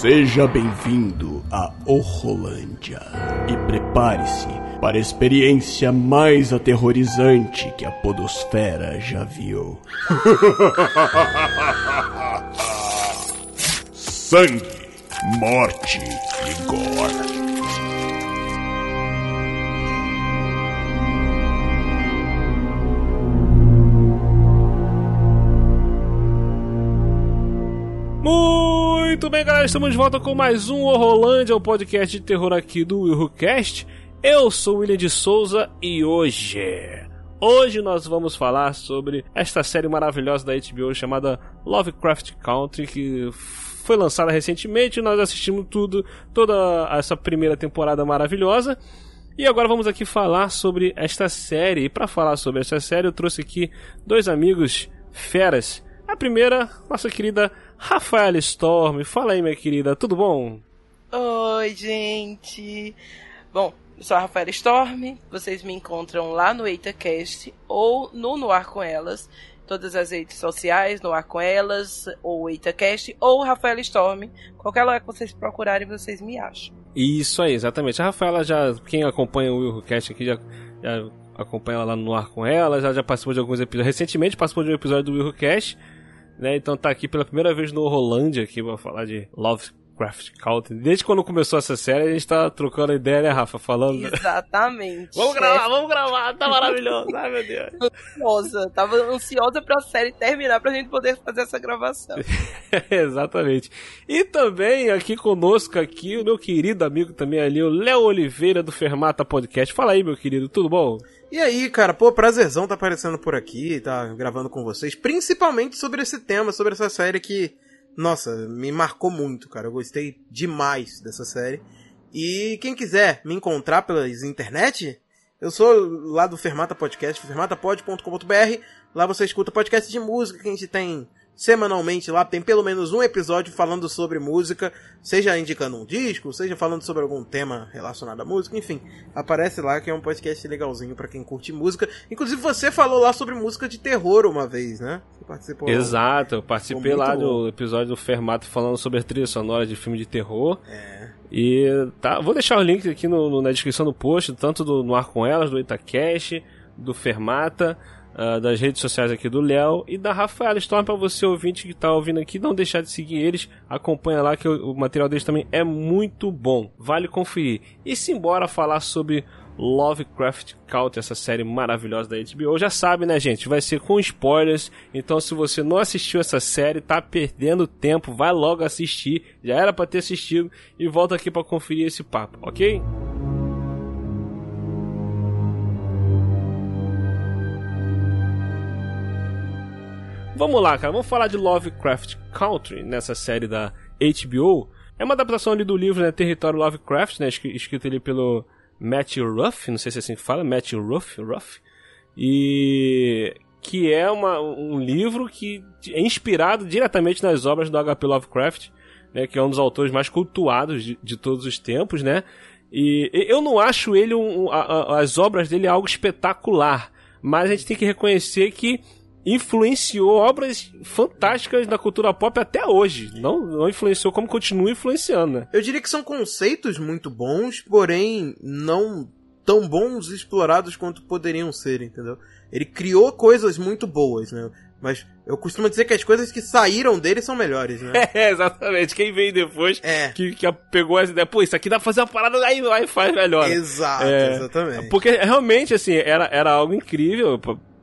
Seja bem-vindo a Horrolândia e prepare-se para a experiência mais aterrorizante que a Podosfera já viu. Sangue, morte e gore. Muito bem, galera, estamos de volta com mais um Horrorlândia, o podcast de terror aqui do WilhoCast. Eu sou William de Souza e hoje, hoje nós vamos falar sobre esta série maravilhosa da HBO chamada Lovecraft Country, que foi lançada recentemente, nós assistimos tudo, toda essa primeira temporada maravilhosa. E agora vamos aqui falar sobre esta série. E para falar sobre esta série, eu trouxe aqui dois amigos feras. A primeira, nossa querida Rafaela Storm. Fala aí, minha querida, tudo bom? Oi, gente. Bom, eu sou a Rafaela Storm. Vocês me encontram lá no EitaCast ou no No Ar Com Elas. Todas as redes sociais, No Ar Com Elas, ou EitaCast, ou Rafaela Storm. Qualquer lugar que vocês procurarem, vocês me acham. Isso aí, exatamente. A Rafaela já, quem acompanha o WilhoCast aqui já, já acompanha ela lá no ar com ela, já, já participou de alguns episódios. Recentemente participou de um episódio do WilhoCast né? Então tá aqui pela primeira vez no Rolândia aqui pra falar de Lovecraft Country. Desde quando começou essa série, a gente tá trocando ideia, né, Rafa? Falando. Exatamente. vamos gravar, vamos gravar, tá maravilhoso. Ai, meu Deus. Ansiosa, tava ansiosa pra série terminar pra gente poder fazer essa gravação. Exatamente. E também aqui conosco aqui o meu querido amigo também ali, o Léo Oliveira do Fermata Podcast. Fala aí, meu querido, tudo bom? E aí, cara, pô, prazerzão tá aparecendo por aqui, tá gravando com vocês, principalmente sobre esse tema, sobre essa série que, nossa, me marcou muito, cara. Eu gostei demais dessa série. E quem quiser me encontrar pelas internet, eu sou lá do Fermata Podcast, fermatapod.com.br. Lá você escuta podcast de música que a gente tem semanalmente lá, tem pelo menos um episódio falando sobre música, seja indicando um disco, seja falando sobre algum tema relacionado à música, enfim, aparece lá que é um podcast legalzinho para quem curte música. Inclusive você falou lá sobre música de terror uma vez, né? Você participou. Exato, eu participei lá do episódio do Fermato falando sobre a trilha sonora de filme de terror. É. E tá, vou deixar os links aqui no, no, na descrição do post, tanto do No Ar Com Elas, do Itacash, do Fermata uh, das redes sociais aqui do Léo e da Rafaela Storm para você ouvinte que está ouvindo aqui, não deixar de seguir eles, acompanha lá que o, o material deles também é muito bom, vale conferir. E simbora falar sobre Lovecraft Country, essa série maravilhosa da HBO. Já sabe, né, gente? Vai ser com spoilers. Então, se você não assistiu essa série, tá perdendo tempo, vai logo assistir. Já era para ter assistido e volta aqui para conferir esse papo, ok? Vamos lá, cara, vamos falar de Lovecraft Country nessa série da HBO. É uma adaptação ali do livro, né, Território Lovecraft, né, escrito ali pelo Matt Ruff, não sei se é assim que fala, Matt Ruff, Ruff. E que é uma, um livro que é inspirado diretamente nas obras do H.P. Lovecraft, né, que é um dos autores mais cultuados de, de todos os tempos, né? E eu não acho ele um, a, a, as obras dele algo espetacular, mas a gente tem que reconhecer que influenciou obras fantásticas da cultura pop até hoje. Não, não influenciou como continua influenciando, né? Eu diria que são conceitos muito bons, porém não tão bons explorados quanto poderiam ser, entendeu? Ele criou coisas muito boas, né? Mas eu costumo dizer que as coisas que saíram dele são melhores, né? É, exatamente. Quem veio depois é. que, que pegou essa ideia, pô, isso aqui dá pra fazer uma parada, aí, aí faz melhor. Exato, é, exatamente. Porque realmente, assim, era, era algo incrível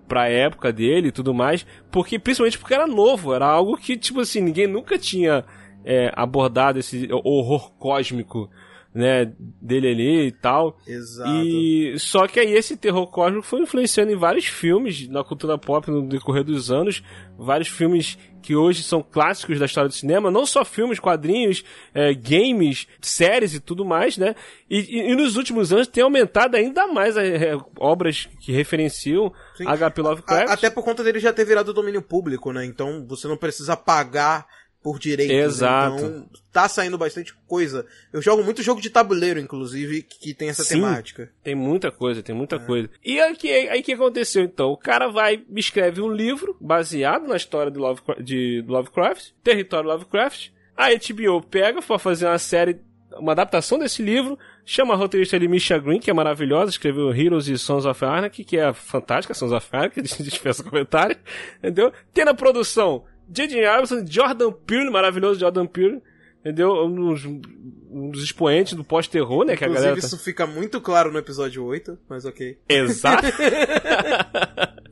pra época dele e tudo mais, porque principalmente porque era novo, era algo que, tipo assim, ninguém nunca tinha é, abordado esse horror cósmico, né, dele ali e tal. Exato. E só que aí esse terror cósmico foi influenciando em vários filmes na cultura pop no decorrer dos anos, vários filmes que hoje são clássicos da história do cinema, não só filmes, quadrinhos, é, games, séries e tudo mais, né? E, e, e, nos últimos anos tem aumentado ainda mais é, obras que referenciam H.P. Lovecraft. A, até por conta dele já ter virado domínio público, né? Então você não precisa pagar por direito. Exato. Então, tá saindo bastante coisa. Eu jogo muito jogo de tabuleiro, inclusive, que tem essa Sim, temática. Tem muita coisa, tem muita é. coisa. E aí que, aí que aconteceu então? O cara vai, escreve um livro baseado na história de, Lovecraft, de Lovecraft Território Lovecraft. A HBO pega pra fazer uma série, uma adaptação desse livro, chama a roteirista ali Misha Green, que é maravilhosa, escreveu Heroes e Sons of Anarchy, que é fantástica, Sons of Anarchy, a gente dispensa comentário, entendeu? Tem na produção J.J. Abrams, Jordan Peele, maravilhoso Jordan Peele, entendeu? Um dos, um dos expoentes do pós-terror, né? Que a Inclusive, galera tá... isso fica muito claro no episódio 8, mas ok. Exato.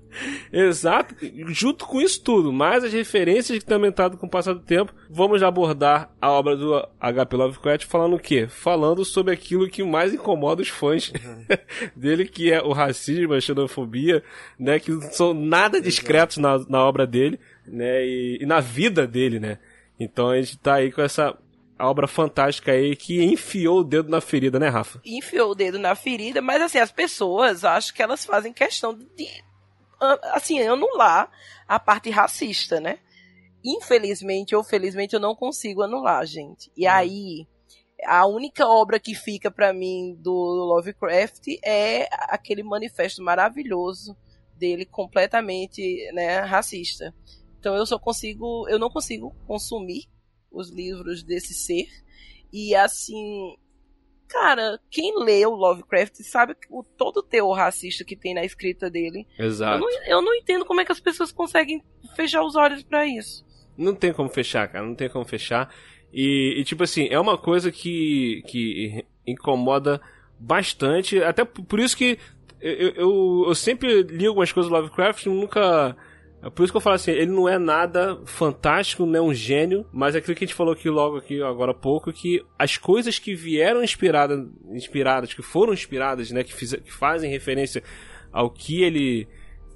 Exato. Junto com isso tudo, mais as referências que tem aumentado com o passar do tempo, vamos abordar a obra do H.P. Lovecraft falando o quê? Falando sobre aquilo que mais incomoda os fãs uhum. dele, que é o racismo, a xenofobia, né? Que são nada discretos na, na obra dele, né? E, e na vida dele, né? Então a gente tá aí com essa obra fantástica aí que enfiou o dedo na ferida, né, Rafa? Enfiou o dedo na ferida, mas assim, as pessoas, acho que elas fazem questão de assim, anular a parte racista, né? Infelizmente ou felizmente eu não consigo anular, gente. E hum. aí, a única obra que fica para mim do Lovecraft é aquele manifesto maravilhoso dele completamente, né, racista. Então eu só consigo, eu não consigo consumir os livros desse ser. E assim, cara, quem lê o Lovecraft sabe o todo o teor racista que tem na escrita dele. Exato. Eu não, eu não entendo como é que as pessoas conseguem fechar os olhos para isso. Não tem como fechar, cara, não tem como fechar. E, e, tipo assim, é uma coisa que, que incomoda bastante. Até por isso que eu, eu, eu sempre li algumas coisas do Lovecraft, nunca é por isso que eu falo assim, ele não é nada fantástico, não é um gênio, mas é aquilo que a gente falou aqui logo aqui agora há pouco, que as coisas que vieram inspiradas, inspiradas que foram inspiradas, né, que, fiz, que fazem referência ao que ele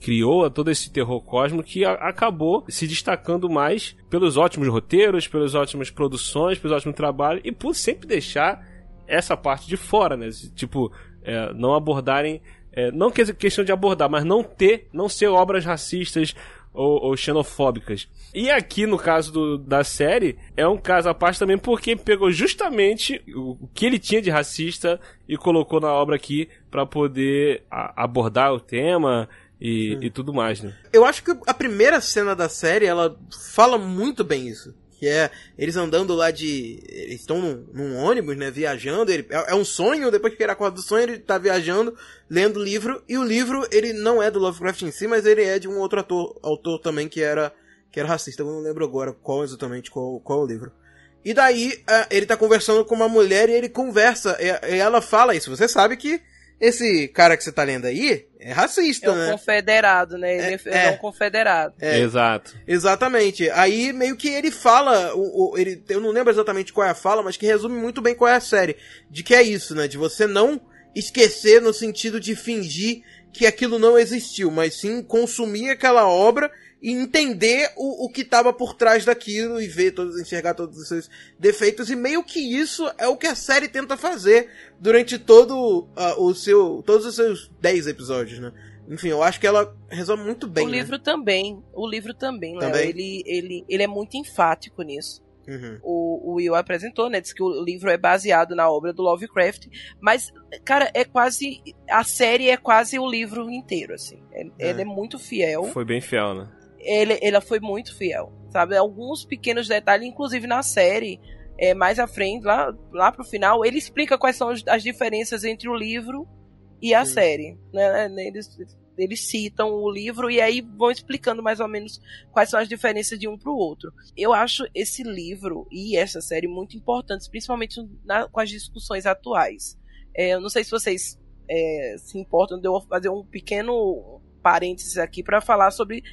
criou, a todo esse terror cósmico, que acabou se destacando mais pelos ótimos roteiros, pelas ótimas produções, pelo ótimo trabalho, e por sempre deixar essa parte de fora, né, tipo, é, não abordarem é, não questão de abordar, mas não ter, não ser obras racistas, ou, ou xenofóbicas. E aqui, no caso do, da série, é um caso à parte também porque pegou justamente o, que ele tinha de racista e colocou na obra aqui para poder a, abordar o tema e, e, tudo mais, né? Eu acho que a primeira cena da série, ela fala muito bem isso. Que é eles andando lá de. Eles estão num, num, ônibus, né? Viajando. Ele, é, é, um sonho, depois que ele acorda do sonho, ele tá viajando, lendo livro. E o livro, ele não é do Lovecraft em si, mas ele é de um outro ator, autor também que era, que era racista. Eu não lembro agora qual exatamente qual, qual é o livro. E daí, ele tá conversando com uma mulher e ele conversa. E ela fala isso. Você sabe que esse cara que você tá lendo aí é racista, é um né? confederado, né? Ele é, é, é um confederado. É, Exato. Exatamente. Aí meio que ele fala, o, o, ele, eu não lembro exatamente qual é a fala, mas que resume muito bem qual é a série. De que é isso, né? De você não esquecer no sentido de fingir que aquilo não existiu, mas sim consumir aquela obra e entender o, o que estava por trás daquilo e ver todos, enxergar todos os seus defeitos. E meio que isso é o que a série tenta fazer durante todo uh, o seu. todos os seus 10 episódios, né? Enfim, eu acho que ela resolve muito bem. O né? livro também. O livro também, Léo. Ele, ele, ele é muito enfático nisso. Uhum. O, o, Will apresentou, né? Diz que o livro é baseado na obra do Lovecraft. Mas, cara, é quase. A série é quase o livro inteiro, assim. Ele é, é. é muito fiel. Foi bem fiel, né? Ele, ela foi muito fiel, sabe? Alguns pequenos detalhes, inclusive na série, é, mais à frente, lá, lá pro final, ele explica quais são as diferenças entre o livro e a Sim. série. Né? Eles, eles citam o livro e aí vão explicando mais ou menos quais são as diferenças de um para o outro. Eu acho esse livro e essa série muito importantes, principalmente na, com as discussões atuais. É, eu não sei se vocês é, se importam de eu fazer um pequeno parênteses aqui para falar sobre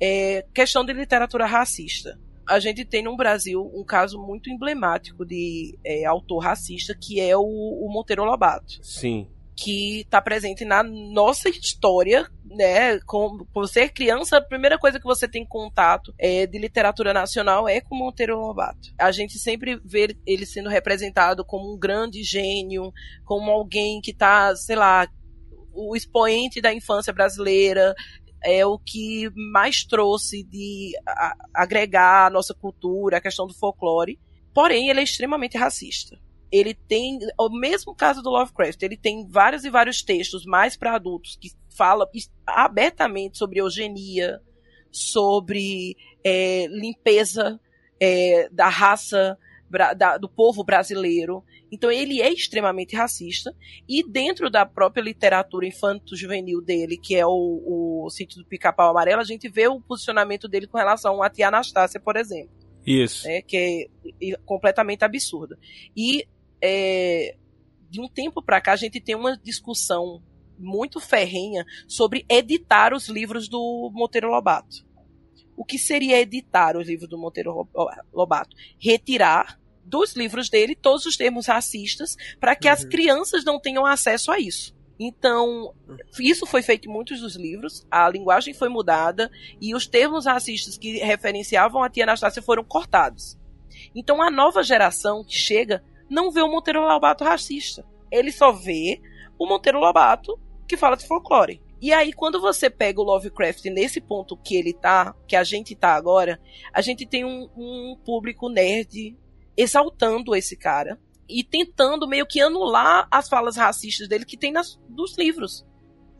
é questão de literatura racista. A gente tem no Brasil um caso muito emblemático de é, autor racista, que é o, o Monteiro Lobato. Sim. Que está presente na nossa história, né? Com, você é criança, a primeira coisa que você tem contato é, de literatura nacional é com Monteiro Lobato. A gente sempre vê ele sendo representado como um grande gênio, como alguém que está, sei lá, o expoente da infância brasileira, é o que mais trouxe de agregar a nossa cultura, a questão do folclore. Porém, ele é extremamente racista. Ele tem, o mesmo caso do Lovecraft, ele tem vários e vários textos mais para adultos que fala abertamente sobre eugenia, sobre é, limpeza é, da raça da, do povo brasileiro. Então ele é extremamente racista. E dentro da própria literatura infanto-juvenil dele, que é o, o Sítio do Pica-Pau Amarelo, a gente vê o posicionamento dele com relação a tia Anastácia, por exemplo. Isso. Né, que é completamente absurda. E é, de um tempo para cá a gente tem uma discussão muito ferrenha sobre editar os livros do Monteiro Lobato. O que seria editar os livros do Monteiro Lobato? Retirar dos livros dele todos os termos racistas para que uhum. as crianças não tenham acesso a isso. Então, isso foi feito em muitos dos livros, a linguagem foi mudada e os termos racistas que referenciavam a tia Anastácia foram cortados. Então, a nova geração que chega não vê o Monteiro Lobato racista. Ele só vê o Monteiro Lobato que fala de folclore. E aí, quando você pega o Lovecraft nesse ponto que ele tá, que a gente tá agora, a gente tem um, um público nerd exaltando esse cara e tentando meio que anular as falas racistas dele que tem nas, nos livros.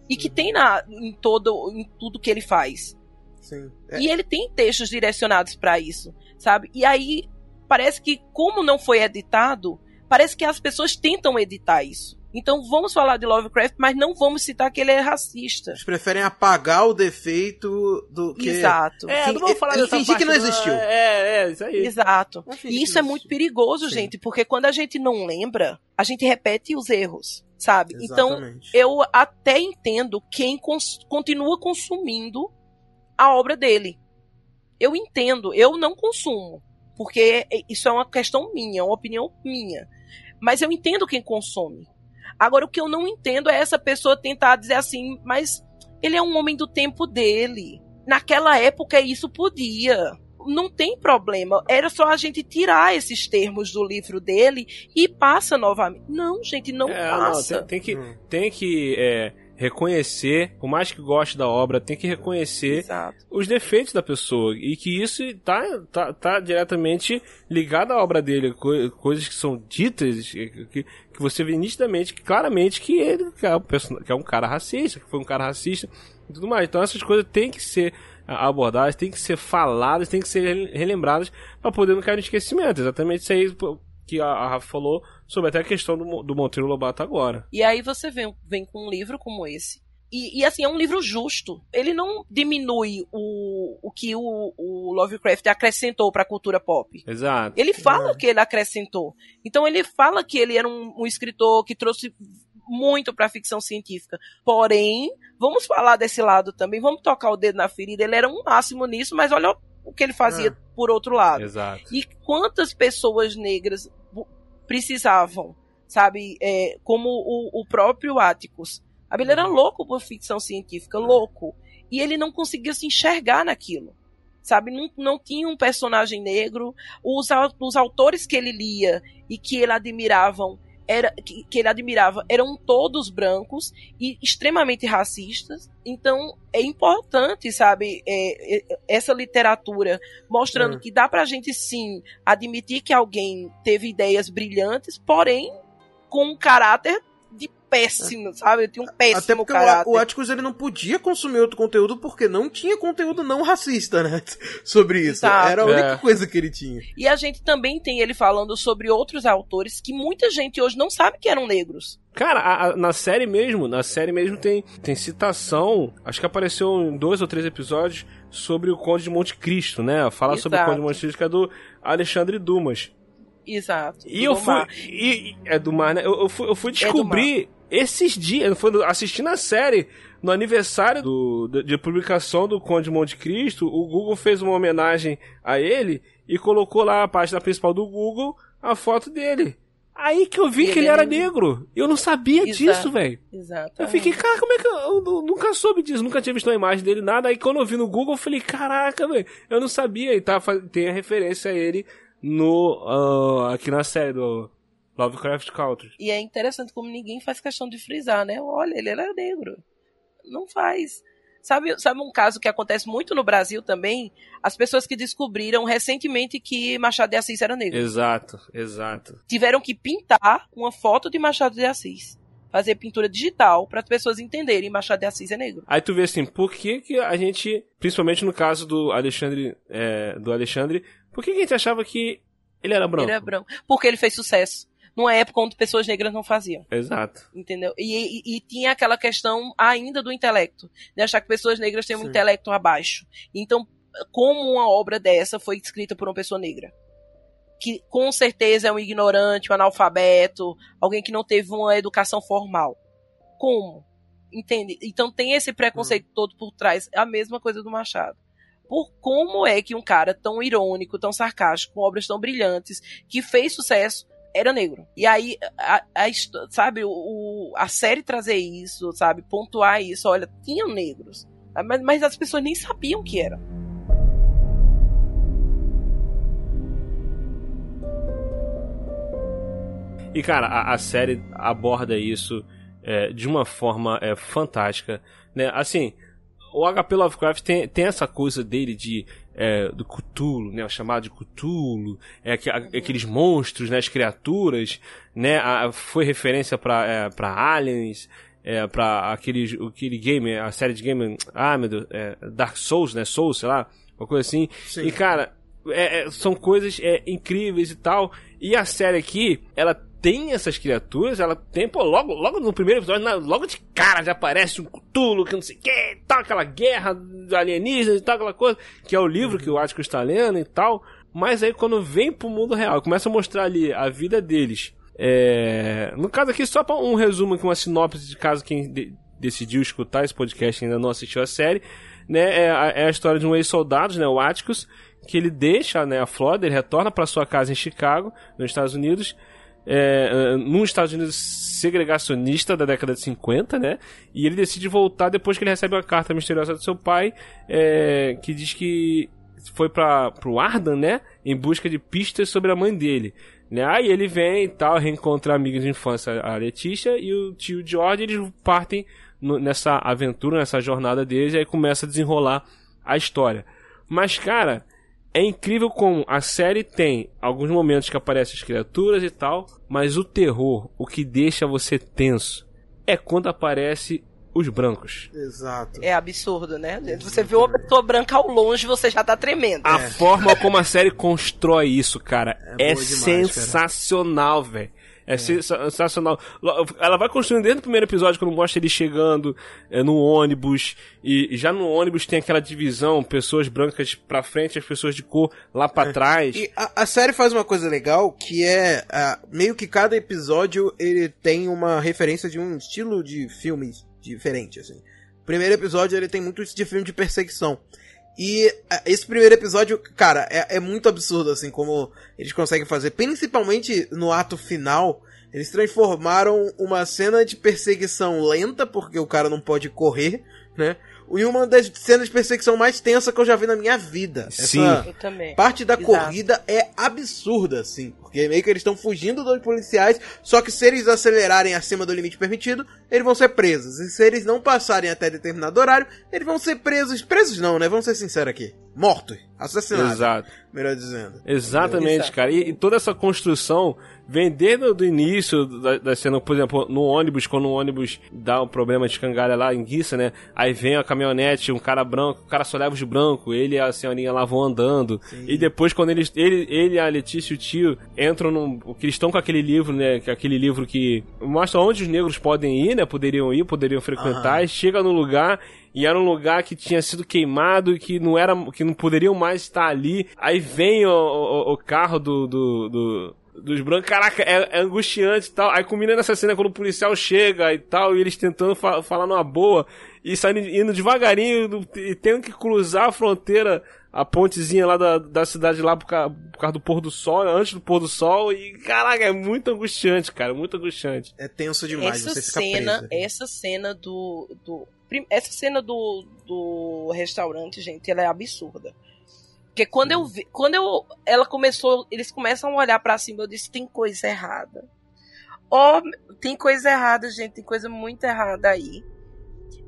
E que tem na, em, todo, em tudo que ele faz. Sim. É. E ele tem textos direcionados para isso, sabe? E aí, parece que, como não foi editado, parece que as pessoas tentam editar isso. Então vamos falar de Lovecraft, mas não vamos citar que ele é racista. Eles preferem apagar o defeito do que. Exato. É, não vamos falar dessa fingir que não existiu. É, é, isso aí. Exato. E isso é muito perigoso, Sim. gente, porque quando a gente não lembra, a gente repete os erros, sabe? Então, Exatamente. Então, eu até entendo quem cons continua consumindo a obra dele. Eu entendo, eu não consumo, porque isso é uma questão minha, uma opinião minha. Mas eu entendo quem consome. Agora, o que eu não entendo é essa pessoa tentar dizer assim, mas ele é um homem do tempo dele. Naquela época isso podia. Não tem problema. Era só a gente tirar esses termos do livro dele e passa novamente. Não, gente, não é, passa. Não, tem, tem, que, hum. tem que é reconhecer, por mais que goste da obra, tem que reconhecer Exato. os defeitos da pessoa e que isso tá, tá, tá diretamente ligado à obra dele, coisas que são ditas, que, que você vê nitidamente, claramente que ele que é, um, que é um cara racista, que foi um cara racista e tudo mais. Então essas coisas têm que ser abordadas, têm que ser faladas, têm que ser relembradas para poder não cair no esquecimento. Exatamente isso aí que a Rafa falou sobre até a questão do, do Monteiro Lobato agora. E aí você vem, vem com um livro como esse. E, e, assim, é um livro justo. Ele não diminui o, o que o, o Lovecraft acrescentou para a cultura pop. Exato. Ele fala é. que ele acrescentou. Então ele fala que ele era um, um escritor que trouxe muito para a ficção científica. Porém, vamos falar desse lado também, vamos tocar o dedo na ferida. Ele era um máximo nisso, mas olha o que ele fazia é. por outro lado. Exato. E quantas pessoas negras precisavam, sabe? É, como o, o próprio Atticus. Ele era uhum. louco por ficção científica, louco. E ele não conseguia se enxergar naquilo. Sabe? Não, não tinha um personagem negro. Os, os autores que ele lia e que ele admiravam era, que, que, ele admirava eram todos brancos e extremamente racistas. Então é importante, sabe, é, é, essa literatura mostrando é. que dá pra gente sim admitir que alguém teve ideias brilhantes, porém com um caráter péssimo, sabe? Eu tinha um péssimo Até porque caráter. o, o Atticus ele não podia consumir outro conteúdo porque não tinha conteúdo não racista, né? Sobre isso. Exato. Era a única é. coisa que ele tinha. E a gente também tem ele falando sobre outros autores que muita gente hoje não sabe que eram negros. Cara, a, a, na série mesmo, na série mesmo tem, tem citação, acho que apareceu em dois ou três episódios, sobre o Conde de Monte Cristo, né? Fala Exato. sobre o Conde de Monte Cristo, que é do Alexandre Dumas. Exato. E eu fui. E, é do mar, né? Eu, eu fui, eu fui é descobrir esses dias, foi assistindo a série, no aniversário do, de, de, publicação do Conde Monte Cristo, o Google fez uma homenagem a ele e colocou lá a página principal do Google a foto dele. Aí que eu vi ele que ele era negro. Eu não sabia Exato. disso, velho. Eu fiquei, cara, como é que eu, eu, eu, nunca soube disso? Nunca tinha visto uma imagem dele, nada. Aí quando eu vi no Google, eu falei, caraca, velho, eu não sabia. E tá, tem a referência a ele no uh, aqui na série do Lovecraft Country. E é interessante como ninguém faz questão de frisar, né? Olha, ele era negro. Não faz. Sabe, sabe um caso que acontece muito no Brasil também? As pessoas que descobriram recentemente que Machado de Assis era negro. Exato, exato. Tiveram que pintar uma foto de Machado de Assis. Fazer pintura digital para as pessoas entenderem Machado de Assis é negro. Aí tu vê assim, por que, que a gente, principalmente no caso do Alexandre, é, do Alexandre, Por que, que a gente achava que ele era branco? Ele é branco. Porque ele fez sucesso. Numa época onde pessoas negras não faziam. Exato. Entendeu? E, e, e tinha aquela questão ainda do intelecto. De achar que pessoas negras têm um Sim. intelecto abaixo. Então, como uma obra dessa foi escrita por uma pessoa negra? Que com certeza é um ignorante, um analfabeto, alguém que não teve uma educação formal. Como? Entende? Então tem esse preconceito todo por trás. É a mesma coisa do Machado. Por como é que um cara tão irônico, tão sarcástico, com obras tão brilhantes, que fez sucesso, era negro. E aí, a, a sabe, o- a série trazer isso, sabe, pontuar isso, olha, tinham negros. Mas, mas as pessoas nem sabiam que era. E, cara, a, a série aborda isso é, de uma forma é, fantástica, né? Assim, o HP Lovecraft tem, tem essa coisa dele de é, do Cthulhu, né? O chamado de Cthulhu, é, a- aqueles monstros, né? As criaturas, né? A- foi referência pra, é, pra Aliens, é, pra aquele, aquele game, a série de game, ah, meu Deus, é, Dark Souls, né? Souls, sei lá, uma coisa assim. Sim. E, cara, é- é, são coisas é, incríveis e tal. E a série aqui, ela tem essas criaturas, ela tem, pô, logo, logo no primeiro episódio, na- logo de cara já aparece um Cthulhu, que não sei o que, tal, aquela guerra alienígena e tal, aquela coisa, que é o livro que o Atticus está lendo e tal. Mas aí quando vem pro mundo real, começa a mostrar ali a vida deles. É... No caso aqui, só pra um resumo aqui, uma sinopse de caso quem de- decidiu escutar esse podcast e ainda não assistiu a série, né? É a, é a história de um ex-soldado, né? O Atticus, que ele deixa né, a Flórida, ele retorna para sua casa em Chicago, nos Estados Unidos, é, é, num Estados Unidos segregacionista da década de 50, né? E ele decide voltar depois que ele recebe uma carta misteriosa do seu pai, é, que diz que foi para pro Ardan, né? Em busca de pistas sobre a mãe dele. Né? Aí ele vem e tal, reencontra a amiga de infância, a Letícia, e o tio George, eles partem no- nessa aventura, nessa jornada deles, e aí começa a desenrolar a história. Mas, cara, é incrível como a série tem alguns momentos que aparecem as criaturas e tal, mas o terror, o que deixa você tenso, é quando aparece os brancos. Exato. É absurdo, né? Você vê uma pessoa branca ao longe, você já tá tremendo. A forma como a série constrói isso, cara, É é, demais, sensacional, velho. É, sensa- sensacional. Ela vai construindo desde o primeiro episódio, quando mostra ele chegando é, no ônibus. E já no ônibus tem aquela divisão: pessoas brancas pra frente, as pessoas de cor lá pra trás. E a, a série faz uma coisa legal que é ah, meio que cada episódio ele tem uma referência de um estilo de filme diferente, assim. Primeiro episódio ele tem muito isso de filme de perseguição. E ah, esse primeiro episódio, cara, é, é muito absurdo, assim, como eles conseguem fazer. Principalmente no ato final, eles transformaram uma cena de perseguição lenta, porque o cara não pode correr, né? Em uma das cenas de perseguição mais tensa que eu já vi na minha vida. Sim. Eu também. Parte da Exato. corrida é absurda, assim. Porque meio que eles estão fugindo dos policiais. Só que se eles acelerarem acima do limite permitido, eles vão ser presos. E se eles não passarem até determinado horário, eles vão ser presos. Presos não, né? Vamos ser sinceros aqui. Mortos. Assassinados. Exato. Melhor dizendo. Exatamente, Exato. cara. E, e toda essa construção vem desde o do início da, da cena, por exemplo, no ônibus, quando o ônibus dá um problema de escangalha lá em Guiça, né? Aí vem a caminhonete, um cara branco, o cara só leva os brancos, ele e a senhorinha lá vão andando. E depois, quando eles, ele, ele, a Letícia e o tio entram num. Que eles estão com aquele livro, né? Que é aquele livro que mostra onde os negros podem ir, né? Poderiam ir, poderiam frequentar. Aham. E chega no lugar e era um lugar que tinha sido queimado e que não era que não poderiam mais estar ali. Aí vem o, o, o carro do, do, do- dos brancos, caraca, é, é angustiante e tal. Aí combina nessa cena quando o policial chega e tal, e eles tentando fa- falar numa boa e saindo indo devagarinho e tendo que cruzar a fronteira, a pontezinha lá da, da cidade lá por causa, por causa do pôr do sol, antes do pôr do sol, e caraca, é muito angustiante, cara, muito angustiante. É tenso demais. essa você fica cena, preso. essa cena do, do prim- essa cena do, do restaurante, gente, ela é absurda. Porque quando eu vi, quando eu ela começou, eles começam a olhar pra cima, eu disse tem coisa errada. Ó, tem coisa errada, gente, tem coisa muito errada aí.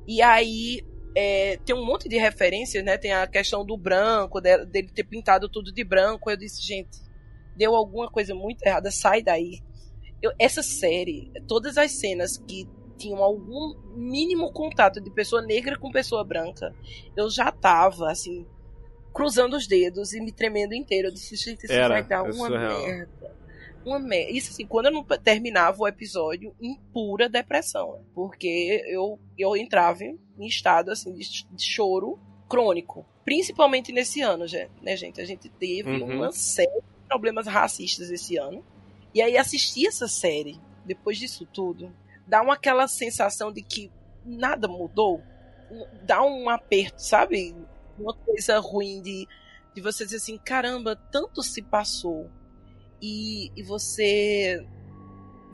E aí é, tem um monte de referências, né? Tem a questão do branco, de- dele ter pintado tudo de branco. Eu disse, gente, deu alguma coisa muito errada, sai daí. Eu- essa série, todas as cenas que tinham algum mínimo contato de pessoa negra com pessoa branca, eu já tava, assim, cruzando os dedos e me tremendo inteiro. Eu disse, gente, isso Era, vai dar é uma surreal. merda. Uma merda. Isso assim, quando eu não terminava o episódio em pura depressão. Porque eu, eu entrava em estado assim, de, ch- de choro crônico. Principalmente nesse ano, né, gente? A gente teve Uhum. uma série de problemas racistas esse ano. E aí assistir essa série, depois disso tudo, dá uma aquela sensação de que nada mudou. Dá um aperto, sabe? Uma coisa ruim de, de você dizer assim, caramba, tanto se passou. E, e você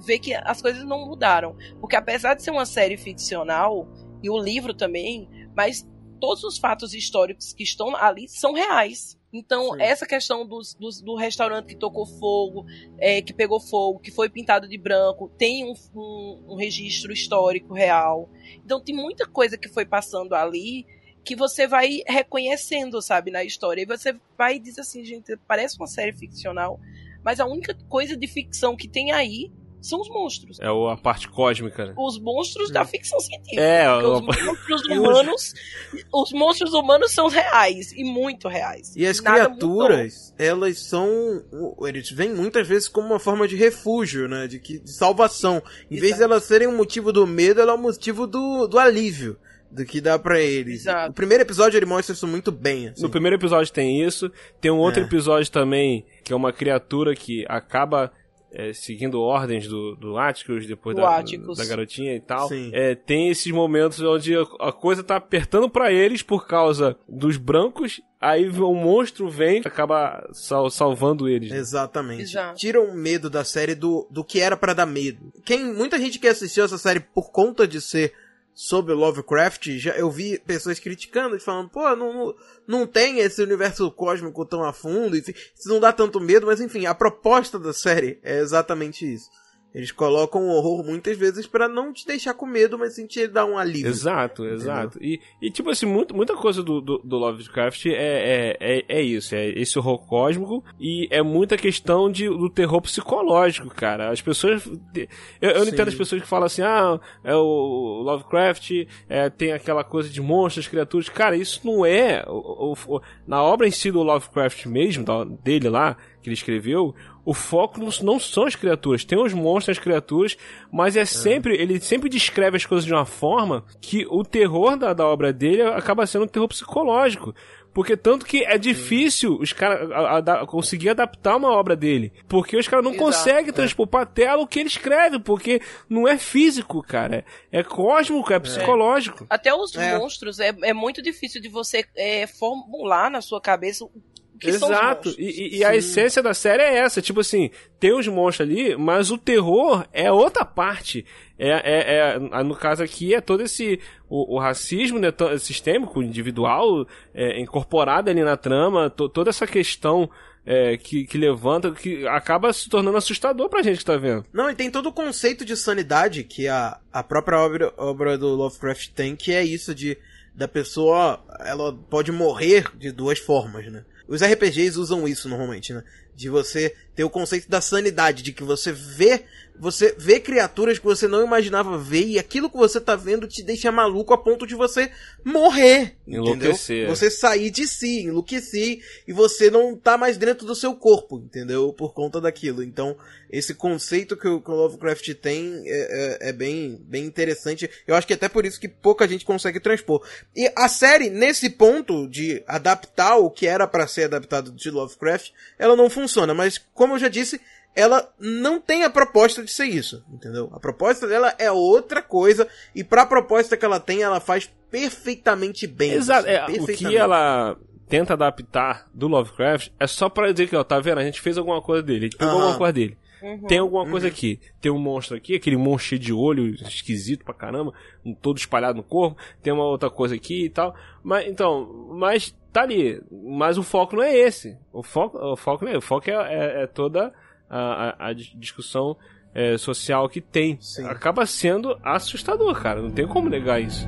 vê que as coisas não mudaram. Porque apesar de ser uma série ficcional, e o livro também, mas todos os fatos históricos que estão ali são reais. Então, Sim. essa questão dos, dos- do restaurante que tocou fogo, é, que pegou fogo, que foi pintado de branco, tem um, um- um registro histórico real. Então, tem muita coisa que foi passando ali que você vai reconhecendo, sabe, na história. E você vai e diz assim, gente, parece uma série ficcional, mas a única coisa de ficção que tem aí são os monstros. É o- a parte cósmica, né? Os monstros da ficção científica. É, os monstros os- humanos, os monstros humanos são reais e muito reais. E as Nada criaturas, elas são. Eles vêm muitas vezes como uma forma de refúgio, né? De, que, de salvação. Em vez Exato. de elas serem um motivo do medo, ela é um motivo do, do alívio. Do que dá pra eles. Exato. O primeiro episódio ele mostra isso muito bem. Assim. No primeiro episódio tem isso. Tem um outro É. episódio também, que é uma criatura que acaba é, seguindo ordens do, do Atticus, depois Do da, Atticus. da garotinha e tal. É, tem esses momentos onde a, a coisa tá apertando pra eles por causa dos brancos. Aí o monstro vem e acaba sal- salvando eles. Exatamente. Exato. Tiram o medo da série do, do que era pra dar medo. Quem muita gente que assistiu essa série por conta de ser sobre Lovecraft, já eu vi pessoas criticando, falando, pô, não, não, tem esse universo cósmico tão a fundo, enfim, isso não dá tanto medo, mas enfim, a proposta da série é exatamente isso. Eles colocam o horror muitas vezes pra não te deixar com medo, mas sim te dar um alívio. Exato, exato. E, e tipo assim, muito, muita coisa do, do, do Lovecraft é, é, é, é isso, é esse horror cósmico e é muita questão de, do terror psicológico, cara. As pessoas. Eu, eu não entendo as pessoas que falam assim, ah, é o Lovecraft é, tem aquela coisa de monstros, criaturas. Cara, isso não é. O, o- o- na obra em si do Lovecraft mesmo, da- dele lá, que ele escreveu, o foco não, não são as criaturas. Tem os monstros, as criaturas, mas é sempre. Ele sempre descreve as coisas de uma forma que o terror da, da obra dele acaba sendo um terror psicológico. Porque tanto que é difícil os caras conseguir adaptar uma obra dele. Porque os caras não Exato. conseguem transpor pra tela o que ele escreve. Porque não é físico, cara. É cósmico, é psicológico. Até os É. monstros, é, é muito difícil de você é, formular na sua cabeça o que são os Exato. monstros. E, e- e a essência da série é essa. Tipo assim, tem os monstros ali, mas o terror é outra parte. É, é, é- no caso aqui é todo esse o, o racismo né, sistêmico, individual, é, incorporado ali na trama, to- toda essa questão é, que, que levanta, que acaba se tornando assustador pra gente que tá vendo. Não, e tem todo o conceito de sanidade que a, a própria obra, obra do Lovecraft tem, que é isso de da pessoa, ela pode morrer de duas formas, né? Os RPGs usam isso normalmente, né? De você ter o conceito da sanidade, de que você vê, você vê criaturas que você não imaginava ver e aquilo que você tá vendo te deixa maluco a ponto de você morrer, Enlouquecer. entendeu? Você sair de si, enlouquecer e você não tá mais dentro do seu corpo, entendeu? Por conta daquilo. Então, esse conceito que o, que o Lovecraft tem é, é- é bem, bem interessante. Eu acho que até por isso que pouca gente consegue transpor. E a série, nesse ponto de adaptar o que era pra ser adaptado de Lovecraft, ela não funciona. Mas, como eu já disse, ela não tem a proposta de ser isso, entendeu? A proposta dela é outra coisa e pra proposta que ela tem, ela faz perfeitamente bem. Exato. assim, É, o que perfeitamente. ela tenta adaptar do Lovecraft é só pra dizer que, ó, tá vendo? A gente fez alguma coisa dele, a gente pegou Aham. alguma coisa dele. Uhum. Tem alguma coisa aqui. Tem um monstro aqui, aquele monstro cheio de olho, esquisito pra caramba, todo espalhado no corpo. Tem uma outra coisa aqui e tal. Mas, então, mas tá ali. Mas o foco não é esse. O foco, o foco não é. O foco é, é- é toda a, a- a dis- discussão é, social que tem. Sim. Acaba sendo assustador, cara. Não tem como negar isso.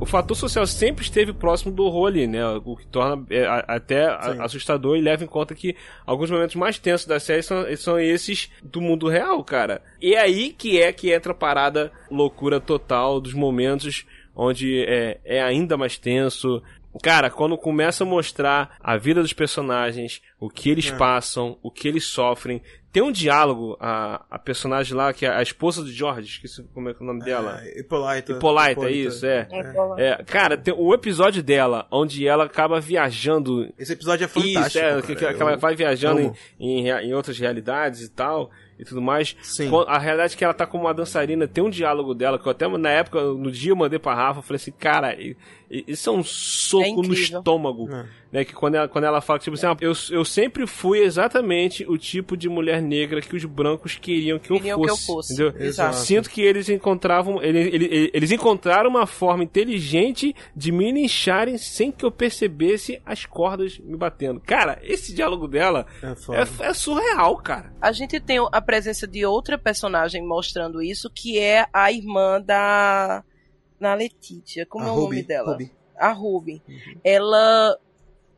o fator social sempre esteve próximo do horror ali, né? O que torna é, até a, assustador e leva em conta que alguns momentos mais tensos da série são, são esses do mundo real, cara. E é aí que é que entra a parada loucura total dos momentos onde é, é ainda mais tenso, Cara, quando começa a mostrar a vida dos personagens, o que eles é. passam, o que eles sofrem. Tem um diálogo, a, a personagem lá, que é a esposa de George, esqueci como é, é o nome dela. É, Hippolyta. Hippolyta, é isso, é. é. é cara, tem o episódio dela, onde ela acaba viajando. Esse episódio é fantástico. Isso, é, que, que, que, ela vai viajando em, em, em outras realidades e tal e tudo mais. Sim. A realidade é que ela tá como uma dançarina, tem um diálogo dela, que eu até na época, no dia eu mandei pra Rafa, eu falei assim, cara, isso é um soco é no estômago. É né? Que quando ela, quando ela fala, tipo assim, ah, eu, eu sempre fui exatamente o tipo de mulher negra que os brancos queriam que, queriam eu, fosse, que eu fosse. Entendeu? Exato. Sinto que eles encontravam. Eles, eles, eles encontraram uma forma inteligente de me lincharem sem que eu percebesse as cordas me batendo. Cara, esse diálogo dela é, é, é surreal, cara. A gente tem a presença de outra personagem mostrando isso, que é a irmã da. Na Letícia. Como a é o Ruby, nome dela? Ruby. A Ruby. Uhum. Ela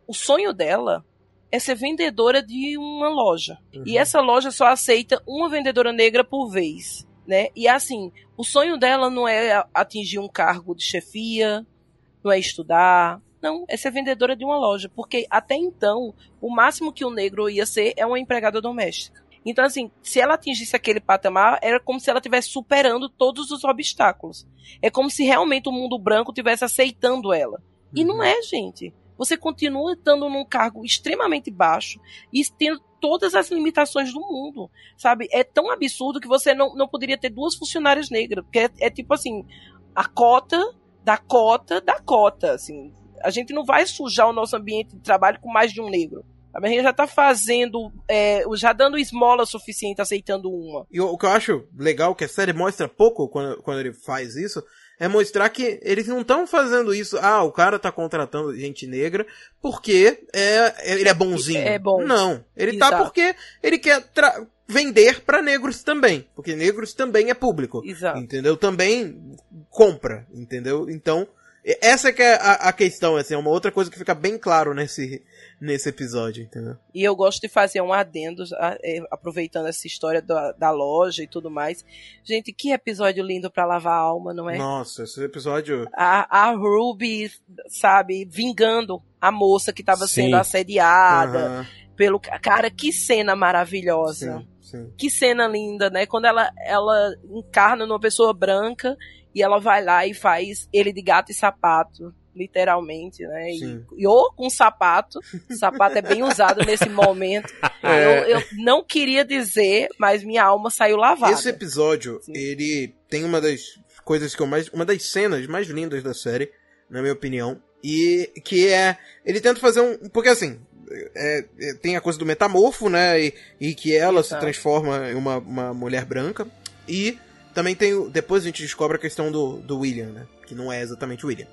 o sonho dela é ser vendedora de uma loja. Uhum. E essa loja só aceita uma vendedora negra por vez, né? E assim, o sonho dela não é atingir um cargo de chefia, não é estudar, não, é ser vendedora de uma loja, porque até então, o máximo que o negro ia ser é uma empregada doméstica. Então, assim, se ela atingisse aquele patamar, era como se ela estivesse superando todos os obstáculos. É como se realmente o mundo branco estivesse aceitando ela. E não uhum. é, gente você continua estando num cargo extremamente baixo e tendo todas as limitações do mundo, sabe? É tão absurdo que você não, não poderia ter duas funcionárias negras, porque é, é tipo assim, a cota da cota da cota, assim. A gente não vai sujar o nosso ambiente de trabalho com mais de um negro. A gente já tá fazendo, é, já dando esmola suficiente aceitando uma. E o, que eu acho legal, que a série mostra pouco quando, quando ele faz isso, é mostrar que eles não estão fazendo isso. Ah, o cara tá contratando gente negra porque é, ele é bonzinho. É bom. Não. Ele tá Exato. tá porque ele quer vender para negros também. Porque negros também é público. Exato. Entendeu? Também compra. Entendeu? Então, essa que é a, a questão, assim, é uma outra coisa que fica bem claro nesse, nesse episódio, entendeu? E eu gosto de fazer um adendo, é, aproveitando essa história da, da loja e tudo mais. Gente, que episódio lindo para lavar a alma, não é? Nossa, esse episódio. A, a Ruby, sabe, vingando a moça que tava Sim. sendo assediada. Uhum. Pelo. Cara, que cena maravilhosa. Sim. Sim. Que cena linda, né? Quando ela, ela encarna numa pessoa branca e ela vai lá e faz ele de gato e sapato, literalmente, né? E, e, ou com sapato. Sapato é bem usado nesse momento. É. Eu, eu, não queria dizer, mas minha alma saiu lavada. Esse episódio, Sim. ele tem uma das coisas que eu mais. Uma das cenas mais lindas da série, na minha opinião. E que é. Ele tenta fazer um. Porque assim, é, é, tem a coisa do metamorfo, né? E, e que ela Exato. se transforma em uma, uma mulher branca. E também tem. Depois a gente descobre a questão do, do William, né? Que não é exatamente o William.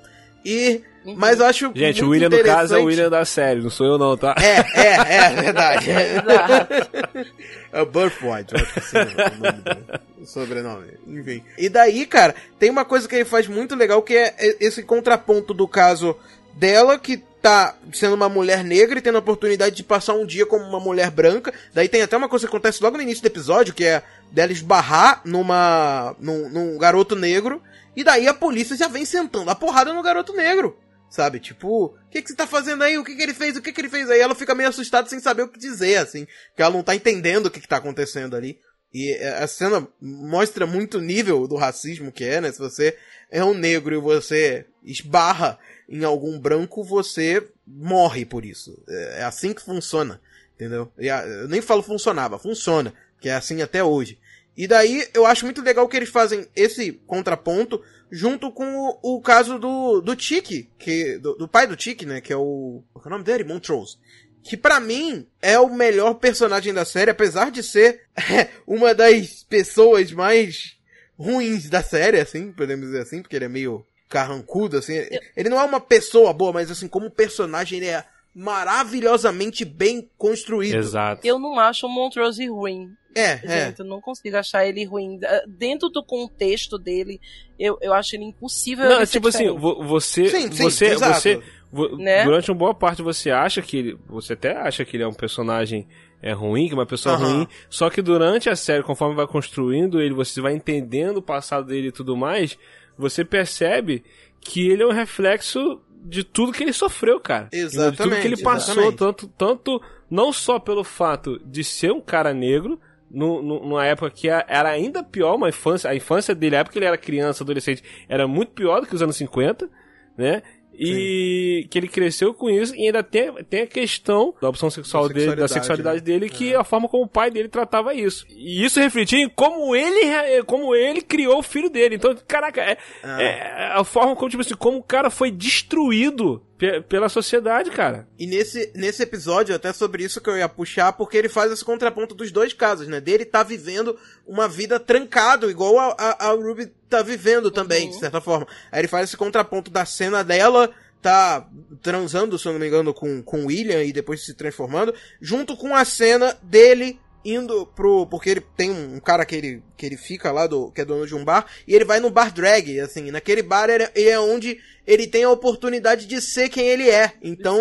E. Uhum. Mas eu acho. Gente, o William, no caso, é o William da série, não sou eu, não, tá? É, é, é, é verdade. é o Birthright, eu acho que assim é o nome dele. O sobrenome. Enfim. E daí, cara, tem uma coisa que ele faz muito legal que é esse contraponto do caso dela, que tá sendo uma mulher negra e tendo a oportunidade de passar um dia como uma mulher branca. Daí tem até uma coisa que acontece logo no início do episódio, que é dela esbarrar numa, num, num garoto negro, e daí a polícia já vem sentando a porrada no garoto negro. Sabe? Tipo, o que, que você tá fazendo aí? O que, que ele fez? O que, que ele fez aí? Ela fica meio assustada sem saber o que dizer, assim. Porque ela não tá entendendo o que, que tá acontecendo ali. E a cena mostra muito o nível do racismo que é, né? Se você é um negro e você esbarra em algum branco, você morre por isso. É, é assim que funciona, entendeu? Eu nem falo funcionava, funciona, que é assim até hoje. E daí eu acho muito legal que eles fazem esse contraponto junto com o, o caso do, do Tiki, que, do, do, pai do Tiki, né, que é o, qual é o nome dele? Montrose. Que para mim é o melhor personagem da série, apesar de ser uma das pessoas mais ruins da série, assim, podemos dizer assim, porque ele é meio carrancudo, assim. Ele não é uma pessoa boa, mas assim, como personagem ele é maravilhosamente bem construído. Exato. Eu não acho o Montrose ruim. É, é. Gente, eu não consigo achar ele ruim. Ah, Dentro do contexto dele, eu, eu acho ele impossível. Não, é tipo assim, diferente. vo- você, Sim, sim, você, exato. você, vo- Né? durante uma boa parte você acha que ele, você até acha que ele é um personagem é ruim, que é uma pessoa Aham. ruim, só que durante a série, conforme vai construindo ele, você vai entendendo o passado dele e tudo mais, você percebe que ele é um reflexo de tudo que ele sofreu, cara. De tudo Exatamente, que ele passou, exatamente. tanto, tanto não só pelo fato de ser um cara negro, nu- nu- numa época que era ainda pior, uma infância, a infância dele, a época que ele era criança, adolescente, era muito pior do que os anos 50, né? E que ele cresceu com isso e ainda tem, tem a questão da opção sexual Da dele, da sexualidade, né? dele, que é a forma como o pai dele tratava isso. E isso refletia em como ele, re- como ele criou o filho dele. Então, caraca, é, Ah. é a forma como, tipo assim, como o cara foi destruído pela sociedade, cara. E nesse, nesse episódio, até sobre isso que eu ia puxar, porque ele faz esse contraponto dos dois casos, né? Dele tá vivendo uma vida trancado, igual a, a, a Ruby tá vivendo também, de certa forma. Aí ele faz esse contraponto da cena dela tá transando, se eu não me engano, com, com o William e depois se transformando, junto com a cena dele indo pro. Porque ele tem um cara que ele, que ele fica lá, do, que é dono de um bar, e ele vai no bar drag, assim. Naquele bar ele, ele é onde ele tem a oportunidade de ser quem ele é. Então,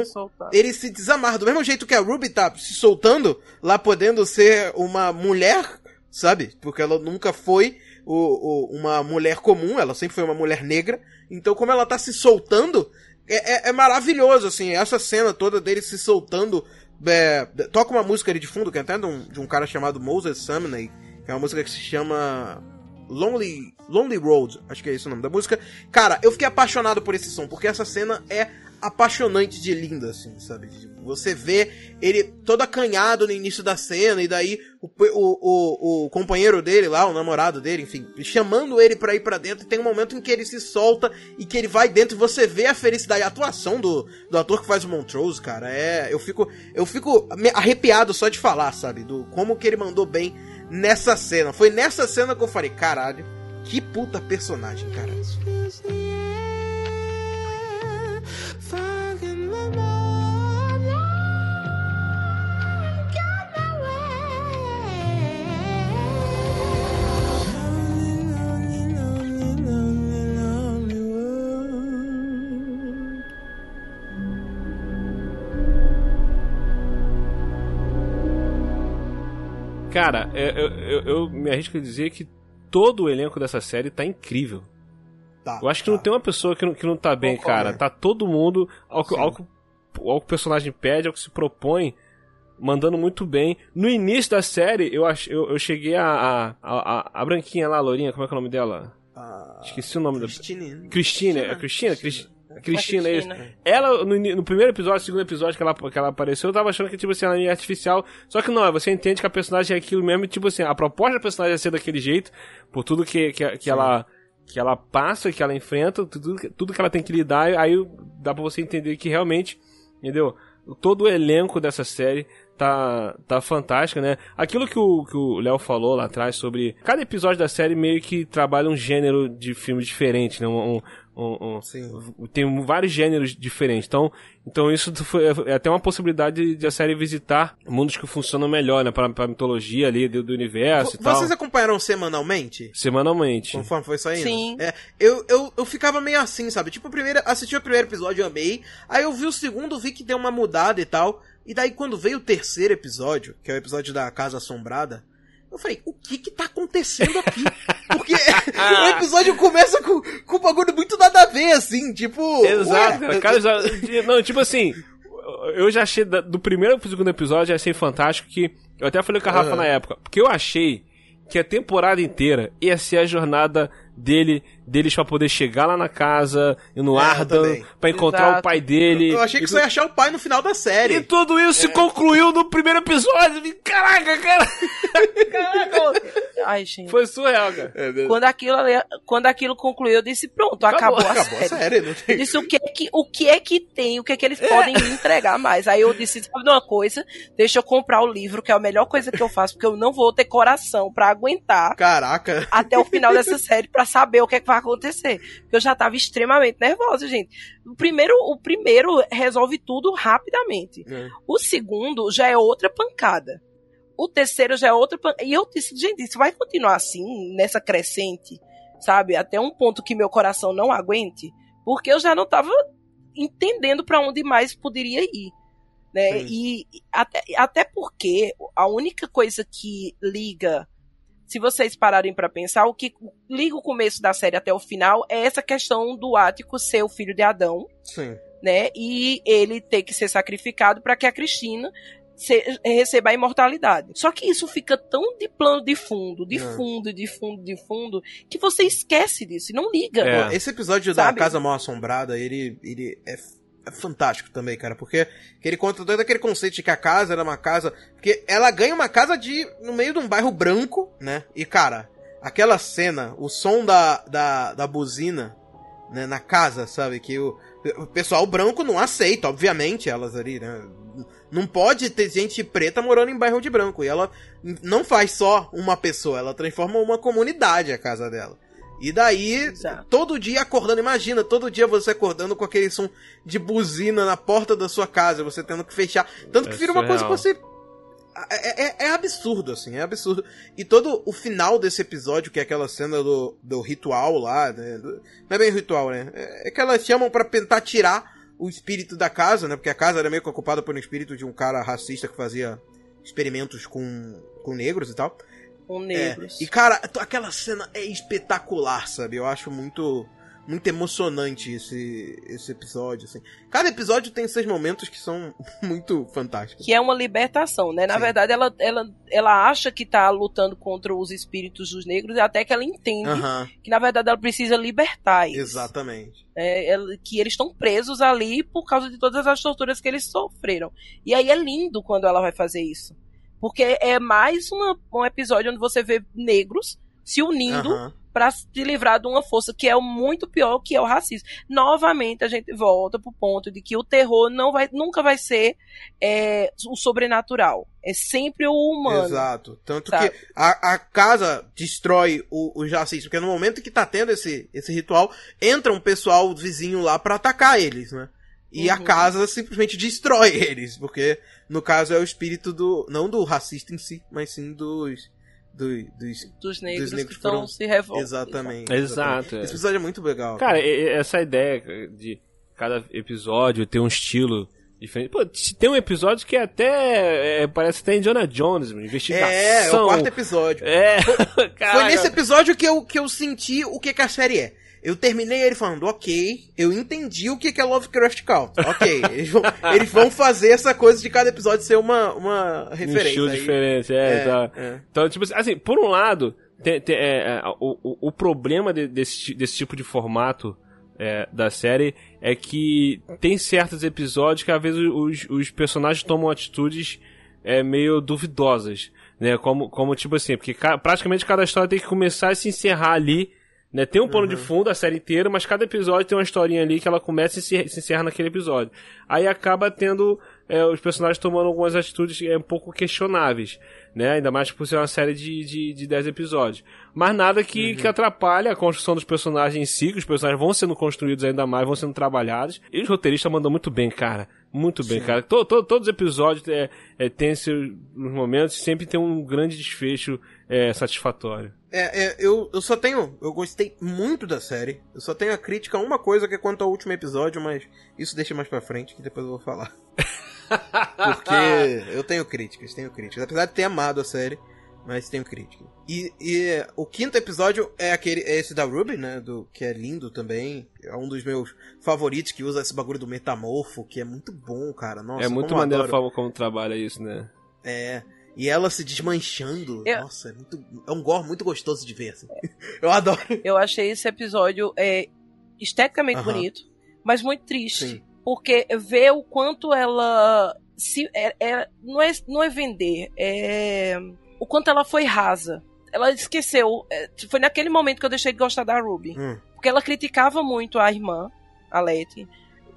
Se ele se desamarra. Do mesmo jeito que a Ruby tá se soltando, lá podendo ser uma mulher, sabe? Porque ela nunca foi o, o- uma mulher comum, ela sempre foi uma mulher negra. Então, como ela tá se soltando, é, é- é maravilhoso, assim. Essa cena toda dele se soltando. é, toca uma música ali de fundo, que é até de um, de um cara chamado Moses Sumney, que é uma música que se chama. Lonely, Lonely Road, acho que é esse o nome da música. Cara, eu fiquei apaixonado por esse som, porque essa cena é apaixonante de linda, assim, sabe? Você vê ele todo acanhado no início da cena, e daí o, o, o, o companheiro dele lá, o namorado dele, enfim, chamando ele pra ir pra dentro, e tem um momento em que ele se solta e que ele vai dentro e você vê a felicidade, a atuação do, do ator que faz o Montrose, cara, é. Eu fico, eu fico arrepiado só de falar, sabe? Do como que ele mandou bem nessa cena. Foi nessa cena que eu falei, caralho, que puta personagem, cara. Cara, é- eu, eu- eu me arrisco a dizer que todo o elenco dessa série tá incrível. Tá, Eu acho que não tá. tem uma pessoa que não, que não tá bem, Concordo. cara. Tá todo mundo, ao ao, que, ao que o personagem pede, ao que se propõe, mandando muito bem. No início da série, eu, ach, eu, eu cheguei a, a, a, a- branquinha lá, a Lourinha, como é que é o nome dela? Ah, Esqueci o nome da... Christine. Cristina, é Cristina? Cris- Cristina, é isso. Cristina. Ela, no, no primeiro episódio, segundo episódio que ela, que ela apareceu, eu tava achando que, tipo assim, ela ia artificial. Só que não, você entende que a personagem é aquilo mesmo, e, tipo assim, a proposta da personagem é ser daquele jeito, por tudo que, que, que ela que ela passa, que ela enfrenta, tudo, que- tudo que ela tem que lidar, aí dá pra você entender que realmente, entendeu? Todo o elenco dessa série tá, tá fantástico, né? Aquilo que o que o Léo falou lá atrás sobre cada episódio da série meio que trabalha um gênero de filme diferente, né? Um, um- um- um- Sim. tem vários gêneros diferentes. Então, então isso foi, é até uma possibilidade de a série visitar mundos que funcionam melhor, né? Pra, pra mitologia ali do, do universo e tal. Vocês acompanharam semanalmente? Semanalmente. Conforme foi saindo? Sim. É, eu, eu, eu ficava meio assim, sabe? Tipo, primeiro, assisti o primeiro episódio, eu amei. Aí eu vi o segundo, vi que deu uma mudada e tal. E daí, quando veio o terceiro episódio, que é o episódio da Casa Assombrada, eu falei, o que que tá acontecendo aqui? Porque o episódio começa com, com um bagulho muito nada a ver, assim, tipo... Exato, ué, cara. Já- não, tipo assim, eu já achei, do primeiro pro segundo episódio, já achei fantástico que. Eu até falei com a Rafa Ah. na época, porque eu achei que a temporada inteira ia ser a jornada dele, deles pra poder chegar lá na casa, e no É, eu Ardan, pra encontrar Exato. o pai dele. Eu achei que e, você ia achar o pai no final da série. e tudo isso se concluiu no primeiro episódio. Caraca, cara! Caraca, Ai, gente. Foi surreal, cara. É, Quando aquilo, quando aquilo concluiu, eu disse, pronto, acabou, Acabou, a acabou a série. série, não tem. Eu disse, o que, é que, o que é que tem? O que é que eles podem me entregar mais? Aí eu disse, sabe de uma coisa? Deixa eu comprar o livro, que é a melhor coisa que eu faço, porque eu não vou ter coração pra aguentar Caraca. até o final dessa série pra saber o que é que vai acontecer. Porque eu já tava extremamente nervosa, gente. O primeiro, o primeiro resolve tudo rapidamente. É. O segundo já é outra pancada. O terceiro já é outra pancada. E eu disse, gente, isso vai continuar assim, nessa crescente, sabe? Até um ponto que meu coração não aguente. Porque eu já não tava entendendo pra onde mais poderia ir. Né? Sim. E e até, até porque a única coisa que liga, se vocês pararem pra pensar, o que liga o começo da série até o final é essa questão do Ático ser o filho de Adão Sim. né? E ele ter que ser sacrificado para que a Cristina se- receba a imortalidade. Só que isso fica tão de plano de fundo, de É. fundo, de fundo, de fundo, que você esquece disso e não liga. É. Esse episódio Sabe? da Casa Mal Assombrada, ele, ele é, é fantástico também, cara, porque que ele conta todo aquele conceito de que a casa era uma casa. Porque ela ganha uma casa de no meio de um bairro branco, né? E, cara, aquela cena, o som da, da, da buzina né, na casa, sabe? Que o, o pessoal branco não aceita, obviamente, elas ali, né? Não pode ter gente preta morando em bairro de branco. E ela não faz só uma pessoa, ela transforma uma comunidade a casa dela. E daí, Exato. todo dia acordando, imagina, todo dia você acordando com aquele som de buzina na porta da sua casa, você tendo que fechar. Tanto que É vira uma coisa que surreal. você. É, é- é absurdo, assim, é absurdo. E todo o final desse episódio, que é aquela cena do, do ritual lá, né? não é bem ritual, né? É, é que elas chamam pra tentar tirar o espírito da casa, né? Porque a casa era meio que ocupada por um espírito de um cara racista que fazia experimentos com, com negros e tal. Com É, negros. e cara, aquela cena é espetacular, sabe? Eu acho muito muito emocionante esse esse episódio, assim. Cada episódio tem seus momentos que são muito fantásticos. Que é uma libertação, né? Na Sim. verdade, ela, ela, ela acha que tá lutando contra os espíritos dos negros, e até que ela entende Aham, que, na verdade, ela precisa libertar eles. exatamente. É, ela- que eles estão presos ali por causa de todas as torturas que eles sofreram. E aí é lindo quando ela vai fazer isso. Porque é mais uma- um episódio onde você vê negros se unindo Aham. pra se livrar de uma força que é o muito pior, que é o racismo. Novamente a gente volta pro ponto de que o terror não vai, nunca vai ser é, o sobrenatural. É sempre o humano. Exato. Tanto sabe? que a, a casa destrói o, os racistas, porque no momento que tá tendo esse, esse ritual, entra um pessoal vizinho lá pra atacar eles, né? E a Uhum. casa simplesmente destrói eles, porque no caso é o espírito do. não do racista em si, mas sim dos. do- dos. Dos negros, negros que estão se revoltando. Exatamente. Exato, é. Esse episódio é muito legal. Cara, essa ideia de cada episódio ter um estilo diferente. Pô, tem um episódio que até é, parece até Indiana Jones, mano, investigação. é, é o quarto episódio. É, Foi nesse episódio que eu, que eu senti o que, que a série é. Eu terminei ele falando, ok, eu entendi o que, é Lovecraft Country. Ok, eles vão, eles vão fazer essa coisa de cada episódio ser uma, uma um referência. estilo aí. diferente, é, É, tá. é. Então, tipo assim, por um lado, tem- tem, é, é, o, o, problema de- desse, desse tipo de formato é, da série é que tem certos episódios que às vezes os, os personagens tomam atitudes é, meio duvidosas, né? Como, como tipo assim, porque ca- praticamente cada história tem que começar e se encerrar ali, né? Tem um pano de fundo a série inteira, mas cada episódio tem uma historinha ali que ela começa e se, se encerra naquele episódio. Aí acaba tendo é, os personagens tomando algumas atitudes é, um pouco questionáveis, né? Ainda mais por ser uma série de, de, de 10 episódios. Mas nada que, que atrapalhe a construção dos personagens em si, que os personagens vão sendo construídos ainda mais, vão sendo trabalhados. E os roteiristas mandam muito bem, cara. Muito bem, cara. To, to- todos os episódios é, é, têm seus momentos e sempre tem um grande desfecho é, satisfatório. É, é, eu, eu só tenho. Eu gostei muito da série. Eu só tenho a crítica a uma coisa que é quanto ao último episódio, mas isso deixa mais pra frente, que depois eu vou falar. Porque eu tenho críticas, tenho críticas. Apesar de ter amado a série, mas tenho críticas. E, e o quinto episódio é aquele é esse da Ruby, né? Do, que é lindo também. É um dos meus favoritos que usa esse bagulho do metamorfo, que é muito bom, cara. Nossa, é muito maneiro a forma como trabalha isso, né? É. E ela se desmanchando. Eu- Nossa, é, muito, é um gore muito gostoso de ver. Assim. Eu adoro. Eu achei esse episódio é, esteticamente bonito, mas muito triste. Sim. Porque ver o quanto ela. Se, é, é- não, é, não é vender, é. O quanto ela foi rasa. ela esqueceu. É, foi naquele momento que eu deixei de gostar da Ruby. Hum. Porque ela criticava muito a irmã, a Letty.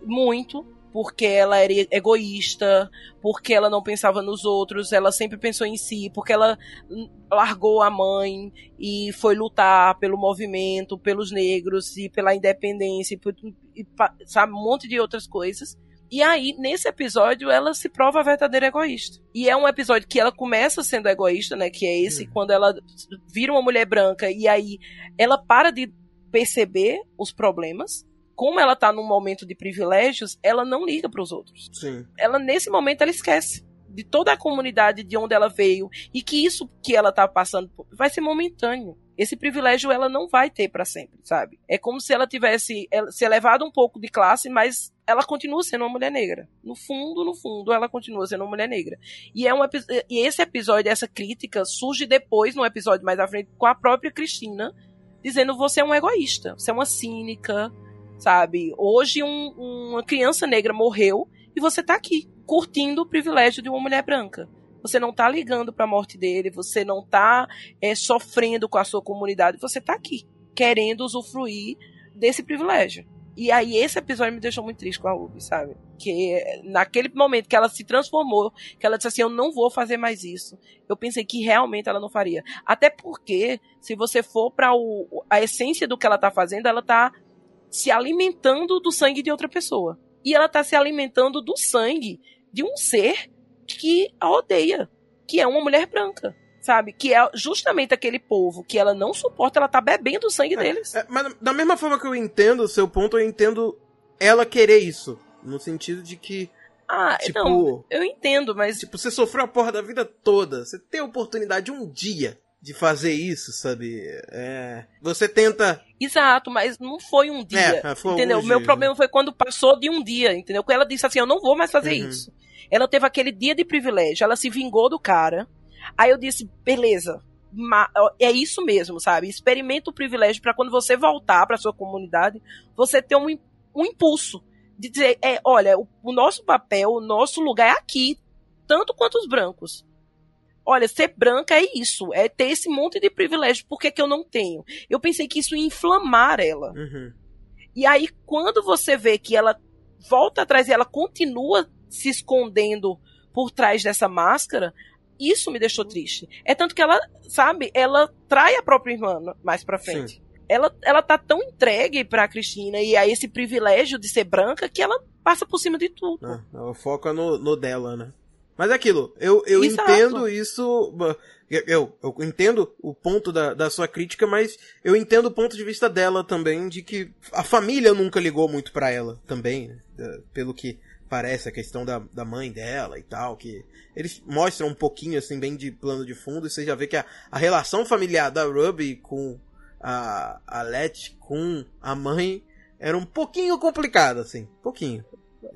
Muito. Porque ela era egoísta, porque ela não pensava nos outros, ela sempre pensou em si, porque ela largou a mãe e foi lutar pelo movimento, pelos negros e pela independência, e, e sabe, um monte de outras coisas. E aí, nesse episódio, ela se prova a verdadeira egoísta. E é um episódio que ela começa sendo egoísta, né? Que é esse, uhum. quando ela vira uma mulher branca e aí ela para de perceber os problemas. Como ela tá num momento de privilégios, ela não liga para os outros. Sim. Ela, nesse momento, ela esquece de toda a comunidade de onde ela veio e que isso que ela tá passando vai ser momentâneo. Esse privilégio ela não vai ter para sempre, sabe? É como se ela tivesse se elevado um pouco de classe, mas ela continua sendo uma mulher negra. No fundo, no fundo, ela continua sendo uma mulher negra. E é um e esse episódio, essa crítica surge depois, no episódio mais à frente, com a própria Cristina, dizendo você é um egoísta, você é uma cínica, sabe? Hoje um, uma criança negra morreu e você tá aqui curtindo o privilégio de uma mulher branca. Você não tá ligando para a morte dele, você não tá é, sofrendo com a sua comunidade, você tá aqui querendo usufruir desse privilégio. E aí esse episódio me deixou muito triste com a Ruby, sabe? Que naquele momento que ela se transformou, que ela disse assim, eu não vou fazer mais isso. Eu pensei que realmente ela não faria. Até porque, se você for para a essência do que ela tá fazendo, ela tá se alimentando do sangue de outra pessoa. E ela tá se alimentando do sangue de um ser que a odeia, que é uma mulher branca sabe? Que é justamente aquele povo que ela não suporta, ela tá bebendo o sangue é, deles. É, mas da mesma forma que eu entendo o seu ponto, eu entendo ela querer isso. No sentido de que. Ah, tipo, não, eu entendo, mas. Tipo, você sofreu a porra da vida toda. Você tem a oportunidade um dia de fazer isso, sabe? É, você tenta. Exato, mas não foi um dia. É, foi entendeu? O meu dia, problema né? foi quando passou de um dia, entendeu? Quando ela disse assim: Eu não vou mais fazer uhum. isso. Ela teve aquele dia de privilégio, ela se vingou do cara. Aí eu disse: Beleza, é isso mesmo, sabe? Experimenta o privilégio para quando você voltar para sua comunidade, você ter um, um impulso de dizer: é, olha, o, o nosso papel, o nosso lugar é aqui, tanto quanto os brancos. Olha, ser branca é isso, é ter esse monte de privilégio, por que, que eu não tenho? Eu pensei que isso ia inflamar ela. Uhum. E aí, quando você vê que ela volta atrás e ela continua se escondendo por trás dessa máscara, isso me deixou triste. É tanto que ela, sabe, ela trai a própria irmã mais pra frente. Sim. Ela, ela tá tão entregue pra Cristina e a esse privilégio de ser branca que ela passa por cima de tudo. É, ela foca no, no dela, né? Mas é aquilo, eu, eu entendo isso. Eu, eu entendo o ponto da, da sua crítica, mas eu entendo o ponto de vista dela também, de que a família nunca ligou muito para ela também, né? pelo que parece a questão da, da mãe dela e tal, que eles mostram um pouquinho assim, bem de plano de fundo, e você já vê que a, a relação familiar da Ruby com a, a Let com a mãe era um pouquinho complicada, assim, pouquinho.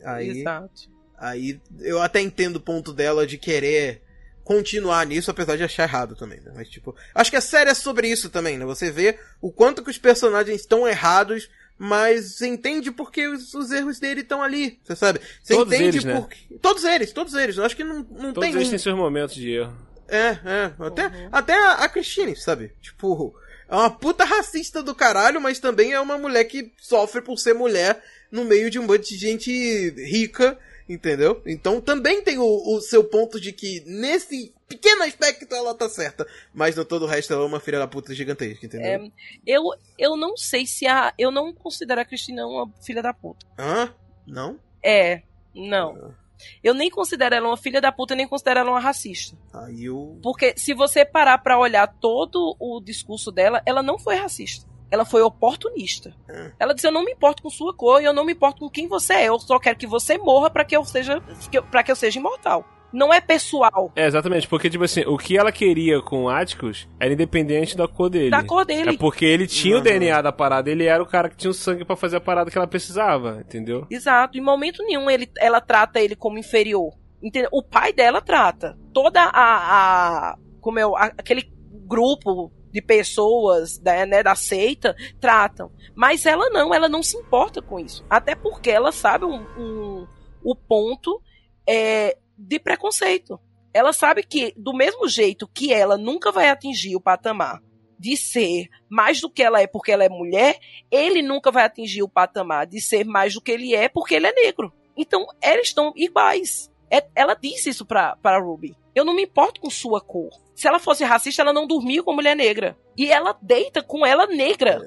Aí, Exato. Aí eu até entendo o ponto dela de querer continuar nisso, apesar de achar errado também, né? Mas, tipo, acho que a série é sobre isso também, né? Você vê o quanto que os personagens estão errados, mas você entende porque os, os erros dele estão ali, você sabe? Você todos entende eles, né? porque... Todos eles, todos eles. Eu acho que não, não todos tem eles têm seus momentos de erro. É, é. Até, uhum. até a, a Christine, sabe? Tipo, é uma puta racista do caralho, mas também é uma mulher que sofre por ser mulher no meio de um monte de gente rica Entendeu? Então também tem o, o, seu ponto de que nesse pequeno aspecto ela tá certa. Mas no todo o resto ela é uma filha da puta gigantesca, entendeu? É, eu, eu não sei se a. Eu não considero a Cristina uma filha da puta. Hã? Não? É, não. Ah. Eu nem considero ela uma filha da puta, nem considero ela uma racista. Aí eu... Porque se você parar pra olhar todo o discurso dela, ela não foi racista ela foi oportunista. É. Ela disse: Eu não me importo com sua cor, e eu não me importo com quem você é. Eu só quero que você morra para que eu seja para que eu seja imortal. Não é pessoal. É, exatamente, porque, tipo assim, o que ela queria com o Atticus era independente da cor dele. Da cor dele. É porque ele tinha uhum. o DNA da parada, ele era o cara que tinha o sangue para fazer a parada que ela precisava, entendeu? Exato, em momento nenhum ele, ela trata ele como inferior. Entendeu? O pai dela trata. Toda a. a como é, aquele grupo de pessoas da, né, da seita tratam. Mas ela não, ela não se importa com isso. Até porque ela sabe um, um, o ponto é, de preconceito. Ela sabe que, do mesmo jeito que ela nunca vai atingir o patamar de ser mais do que ela é porque ela é mulher, ele nunca vai atingir o patamar de ser mais do que ele é porque ele é negro. Então, eles estão iguais. É, ela disse isso pra, pra Ruby. Eu não me importo com sua cor. Se ela fosse racista, ela não dormia com mulher negra. E ela deita com ela negra.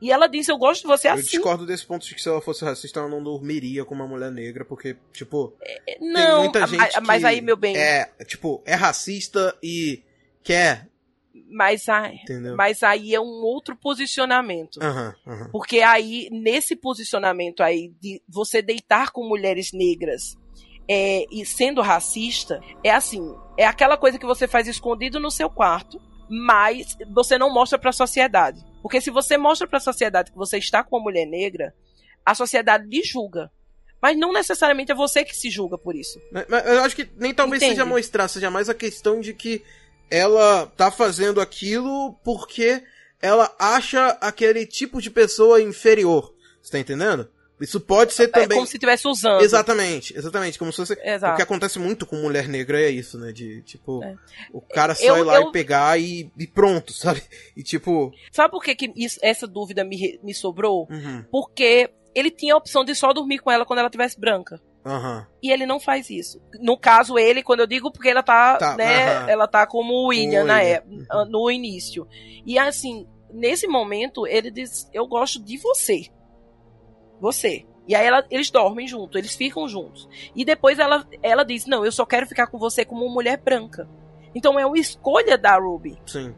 E ela diz, eu gosto de você Eu assim. discordo desse ponto de que se ela fosse racista, ela não dormiria com uma mulher negra, porque, tipo, É, tem Não, muita a- gente a- mas que aí, meu bem, É, tipo, é racista e quer, mas, aí, entendeu? mas aí é um outro posicionamento. Aham, aham. Porque aí, nesse posicionamento aí de você deitar com mulheres negras é, e sendo racista, é assim, é aquela coisa que você faz escondido no seu quarto, mas você não mostra pra sociedade. Porque se você mostra pra sociedade que você está com uma mulher negra, a sociedade lhe julga. Mas não necessariamente é você que se julga por isso. Mas, mas eu acho que nem talvez Entende? seja mostrar, seja mais a questão de que ela tá fazendo aquilo porque ela acha aquele tipo de pessoa inferior. Você tá entendendo? Isso pode ser É também. como se estivesse usando. Exatamente, exatamente. Como se fosse. Exato. O que acontece muito com mulher negra é isso, né? De, tipo, É. o cara só Eu- ir lá eu- e pegar e, e pronto, sabe? E tipo. Sabe por que, que isso- essa dúvida me, me sobrou? Uhum, Porque ele tinha a opção de só dormir com ela quando ela tivesse branca. aham. E ele não faz isso. No caso, ele, quando eu digo, porque ela tá, Tá, né? aham. Ela tá como o William, na época, uhum. no início. E assim, nesse momento, ele diz: Eu gosto de você. Você. E aí ela- eles dormem juntos, eles ficam juntos. E depois ela, ela diz: Não, eu só quero ficar com você como mulher branca. Então é uma escolha da Ruby. Sim.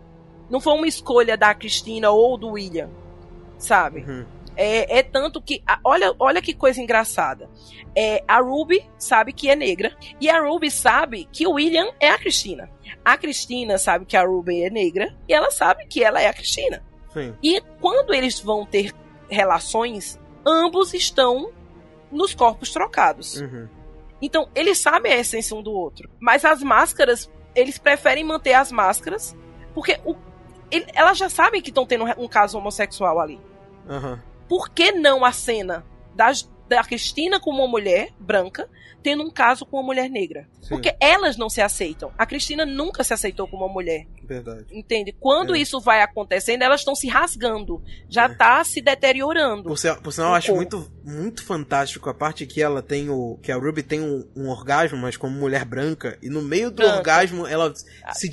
Não foi uma escolha da Cristina ou do William. Sabe? Uhum. É, é tanto que. Olha, olha que coisa engraçada. É, a Ruby sabe que é negra. E a Ruby sabe que o William é a Cristina. A Cristina sabe que a Ruby é negra. E ela sabe que ela é a Cristina. Sim. E quando eles vão ter relações, ambos estão nos corpos trocados. Uhum. Então, eles sabem a essência um do outro. Mas as máscaras, eles preferem manter as máscaras. Porque o, ele- elas já sabem que estão tendo um caso homossexual ali Aham. por que não a cena das, da Cristina com uma mulher branca tendo um caso com uma mulher negra? Sim. Porque elas não se aceitam. A Cristina nunca se aceitou com uma mulher, Verdade. entende? Quando É. isso vai acontecendo, elas estão se rasgando. Já É. tá se deteriorando. Por, sinal- por sinal, eu acho muito, muito fantástico a parte que ela tem o. que a Ruby tem um, um orgasmo, mas como mulher branca, e no meio do Branca. orgasmo ela se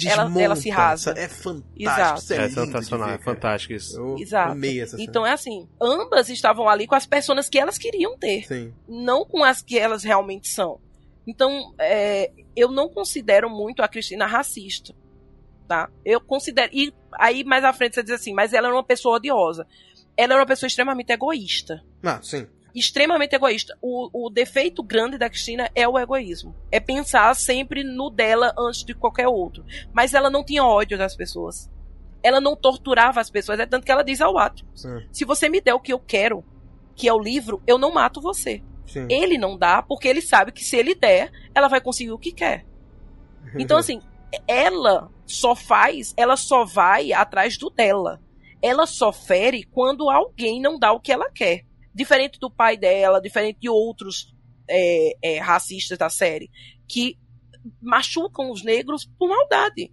Ela- desmonta. ela se rasga. É fantástico. Exato. Isso é, É sensacional, ver, é fantástico isso. Eu Exato. amei essa cena. Então é assim, ambas estavam ali com as personas que elas queriam Sim. não com as que elas realmente são. Então, é, eu não considero muito a Cristina racista, tá? Eu considero. E aí, mais à frente, você diz assim, mas ela era uma pessoa odiosa. Ela era uma pessoa extremamente egoísta. Ah, sim. Extremamente egoísta. O, o defeito grande da Cristina é o egoísmo. É pensar sempre no dela antes de qualquer outro. Mas ela não tinha ódio das pessoas. Ela não torturava as pessoas. É tanto que ela diz ao ato: se você me der o que eu quero, que é o livro, eu não mato você. sim. Ele não dá porque ele sabe que se ele der, ela vai conseguir o que quer. Então, assim, ela só faz, ela só vai atrás do dela. Ela só fere quando alguém não dá o que ela quer. Diferente do pai dela, diferente de outros é, é, racistas da série, que machucam os negros por maldade.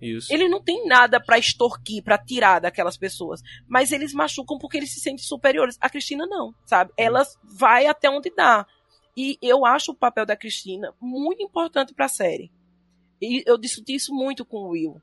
Isso. Ele não tem nada pra extorquir, pra tirar daquelas pessoas. Mas eles machucam porque eles se sentem superiores. A Cristina não, sabe? Ela vai até onde dá. E eu acho o papel da Cristina muito importante pra série. E eu discuti isso muito com o Will.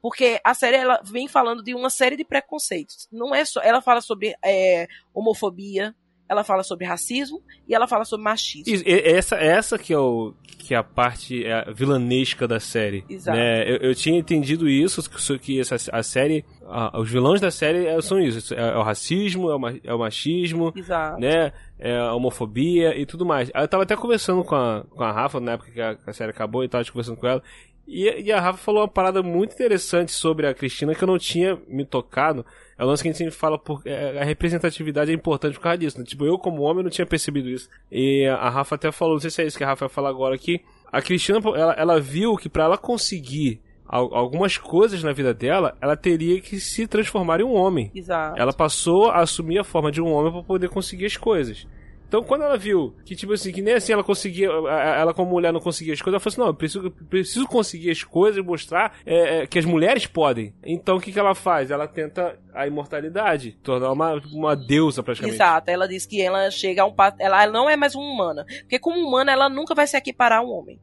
Porque a série ela vem falando de uma série de preconceitos. Não é só. Ela fala sobre é, homofobia, ela fala sobre racismo e ela fala sobre machismo. E- essa, essa que é, o, que é a parte é a vilanesca da série. Exato. Né? Eu, eu tinha entendido isso, que, que essa, a série, a- os vilões da série é- são isso. É, é o racismo, é é o machismo, Exato. né? É a homofobia e tudo mais. Eu tava até conversando com a, com a Rafa na época que a, que a série acabou e tava conversando com ela. E, e a Rafa falou uma parada muito interessante sobre a Cristina que eu não tinha me tocado. É um lance que a gente sempre fala, por, é, a representatividade é importante por causa disso. Né? Tipo, eu como homem não tinha percebido isso. E a Rafa até falou, não sei se é isso que a Rafa vai falar agora, que a Cristina, ela, ela viu que pra ela conseguir al- algumas coisas na vida dela, ela teria que se transformar em um homem. Exato. Ela passou a assumir a forma de um homem para poder conseguir as coisas. Então, quando ela viu que, tipo assim, que nem assim ela conseguia, ela como mulher não conseguia as coisas, ela falou assim: não, eu preciso, preciso conseguir as coisas e mostrar é, é, que as mulheres podem. Então, o que, que ela faz? Ela tenta a imortalidade, tornar uma, uma deusa praticamente. Exato, ela diz que ela chega a um. Ela não é mais uma humana. Porque, como humana, ela nunca vai se equiparar a um homem.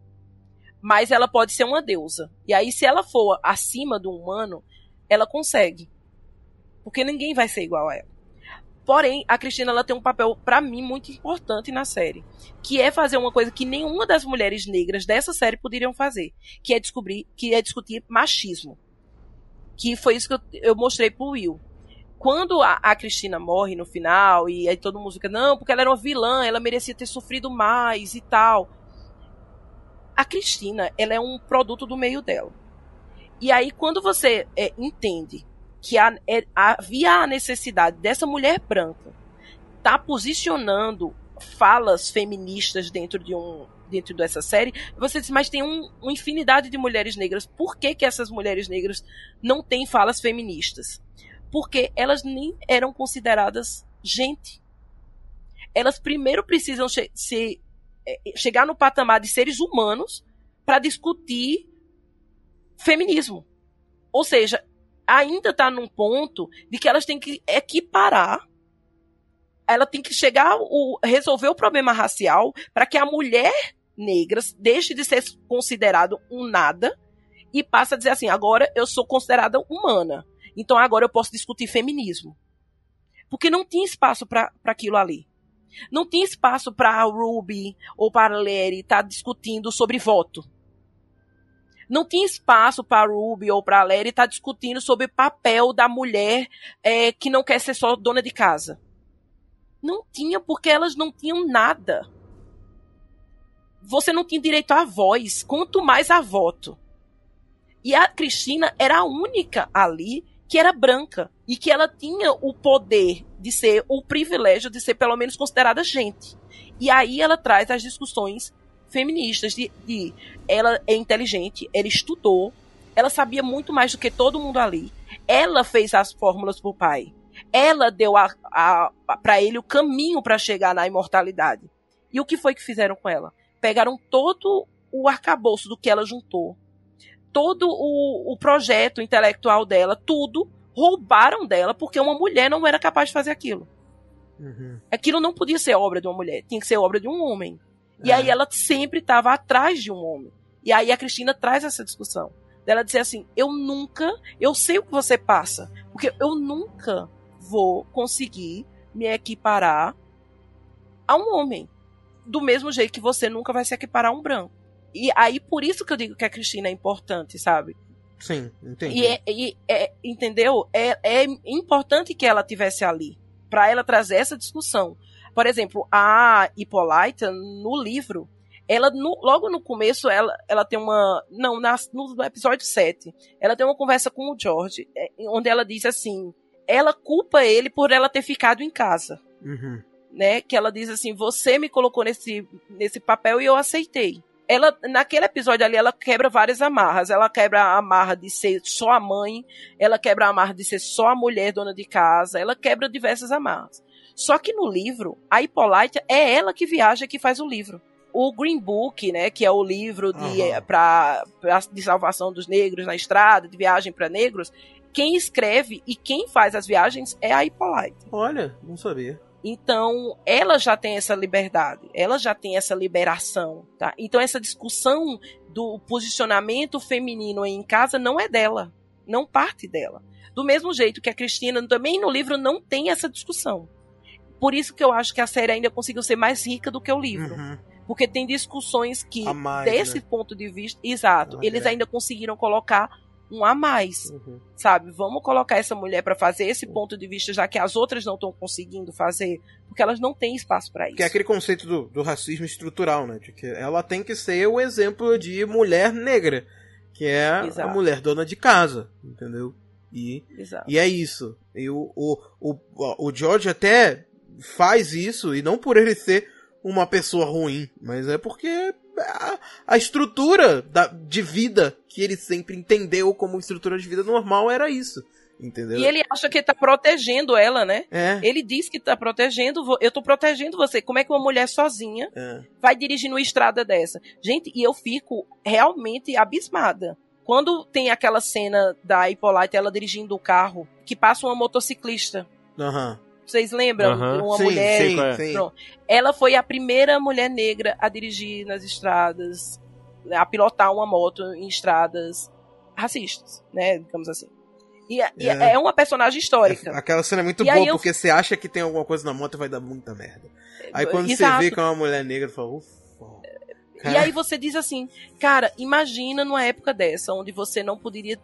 Mas ela pode ser uma deusa. E aí, se ela for acima do humano, ela consegue. Porque ninguém vai ser igual a ela. Porém, a Cristina ela tem um papel para mim muito importante na série, que é fazer uma coisa que nenhuma das mulheres negras dessa série poderiam fazer, que é descobrir, que é discutir machismo. Que foi isso que eu, eu mostrei pro Will. Quando a, a, Cristina morre no final e aí todo mundo fica não, porque ela era uma vilã, ela merecia ter sofrido mais e tal. A Cristina, ela é um produto do meio dela. E aí quando você é, entende que é, havia a necessidade dessa mulher branca tá posicionando falas feministas dentro de um dentro dessa série, você diz, mas tem um, uma infinidade de mulheres negras. Por que, que essas mulheres negras não têm falas feministas? Porque elas nem eram consideradas gente. Elas primeiro precisam che se, é, chegar no patamar de seres humanos para discutir feminismo. Ou seja, ainda está num ponto de que elas têm que equiparar ela tem que chegar o resolver o problema racial para que a mulher negra deixe de ser considerado um nada e passe a dizer assim, agora eu sou considerada humana. Então agora eu posso discutir feminismo. Porque não tinha espaço para aquilo ali. Não tinha espaço para Ruby ou para Larry estar tá discutindo sobre voto não tinha espaço para Ruby ou para Larry estar tá discutindo sobre o papel da mulher é, que não quer ser só dona de casa. Não tinha, porque elas não tinham nada. Você não tinha direito à voz, quanto mais a voto. E a Cristina era a única ali que era branca e que ela tinha o poder de ser, o privilégio de ser pelo menos considerada gente. E aí ela traz as discussões feministas, de, de ela é inteligente, ela estudou, ela sabia muito mais do que todo mundo ali. Ela fez as fórmulas pro pai. Ela deu a, a, para ele o caminho para chegar na imortalidade. E o que foi que fizeram com ela? Pegaram todo o arcabouço do que ela juntou, todo o, o projeto intelectual dela, tudo, roubaram dela porque uma mulher não era capaz de fazer aquilo. Uhum. Aquilo não podia ser obra de uma mulher, tinha que ser obra de um homem. E aí é. ela sempre estava atrás de um homem. E aí a Cristina traz essa discussão. Dela dizer assim: eu nunca, eu sei o que você passa, porque eu nunca vou conseguir me equiparar a um homem. Do mesmo jeito que você nunca vai se equiparar a um branco. E aí, por isso que eu digo que a Cristina é importante, sabe? Sim, entendi. E, é, e é, entendeu? É, é importante que ela tivesse ali, para ela trazer essa discussão. Por exemplo, a Hippolyta, no livro, ela no, logo no começo ela, ela tem uma não na, no, no, episódio 7 ela tem uma conversa com o George é, onde ela diz assim ela culpa ele por ela ter ficado em casa uhum. né? Que ela diz assim você me colocou nesse nesse papel e eu aceitei. Ela naquele episódio ali ela quebra várias amarras. Ela quebra a amarra de ser só a mãe ela quebra a amarra de ser só a mulher dona de casa ela quebra diversas amarras só que no livro, a Hippolyta é ela que viaja que faz o livro. O Green Book, né, que é o livro de, uhum. pra, pra, de salvação dos negros na estrada, de viagem para negros, quem escreve e quem faz as viagens é a Hippolyta. Olha, não sabia. Então, ela já tem essa liberdade, ela já tem essa liberação, tá? Então, essa discussão do posicionamento feminino em casa não é dela, não parte dela. Do mesmo jeito que a Cristina também no livro não tem essa discussão. Por isso que eu acho que a série ainda conseguiu ser mais rica do que o livro. Uhum. Porque tem discussões que, mais, desse né? ponto de vista, exato, eles é. ainda conseguiram colocar um a mais, uhum. sabe? Vamos colocar essa mulher para fazer esse ponto de vista, já que as outras não estão conseguindo fazer, porque elas não têm espaço para isso. Que é aquele conceito do, do, racismo estrutural, né? De que ela tem que ser o exemplo de mulher negra, que é Exato. a mulher dona de casa, entendeu? E, Exato. e é isso. E o, o, o, o George até faz isso, e não por ele ser uma pessoa ruim, mas é porque a, a estrutura da, de vida que ele sempre entendeu como estrutura de vida normal era isso. Entendeu? E ele acha que tá protegendo ela, né? É. Ele diz que tá protegendo, eu tô protegendo você. Como é que uma mulher sozinha é. vai dirigir numa estrada dessa? Gente, e eu fico realmente abismada. Quando tem aquela cena da Hippolyte, ela dirigindo o carro, que passa uma motociclista. Aham. Vocês lembram? Aham. Uma sim, mulher. sim, é. sim. Pronto. Ela foi a primeira mulher negra a dirigir nas estradas, a pilotar uma moto em estradas racistas, né? Digamos assim. E, é- e É. é uma personagem histórica. É, Aquela cena é muito E boa, eu- porque você acha que tem alguma coisa na moto e vai dar muita merda. Aí quando Exato. você vê que é uma mulher negra, você fala, ufa. E aí você diz assim, cara, imagina numa época dessa, onde você não poderia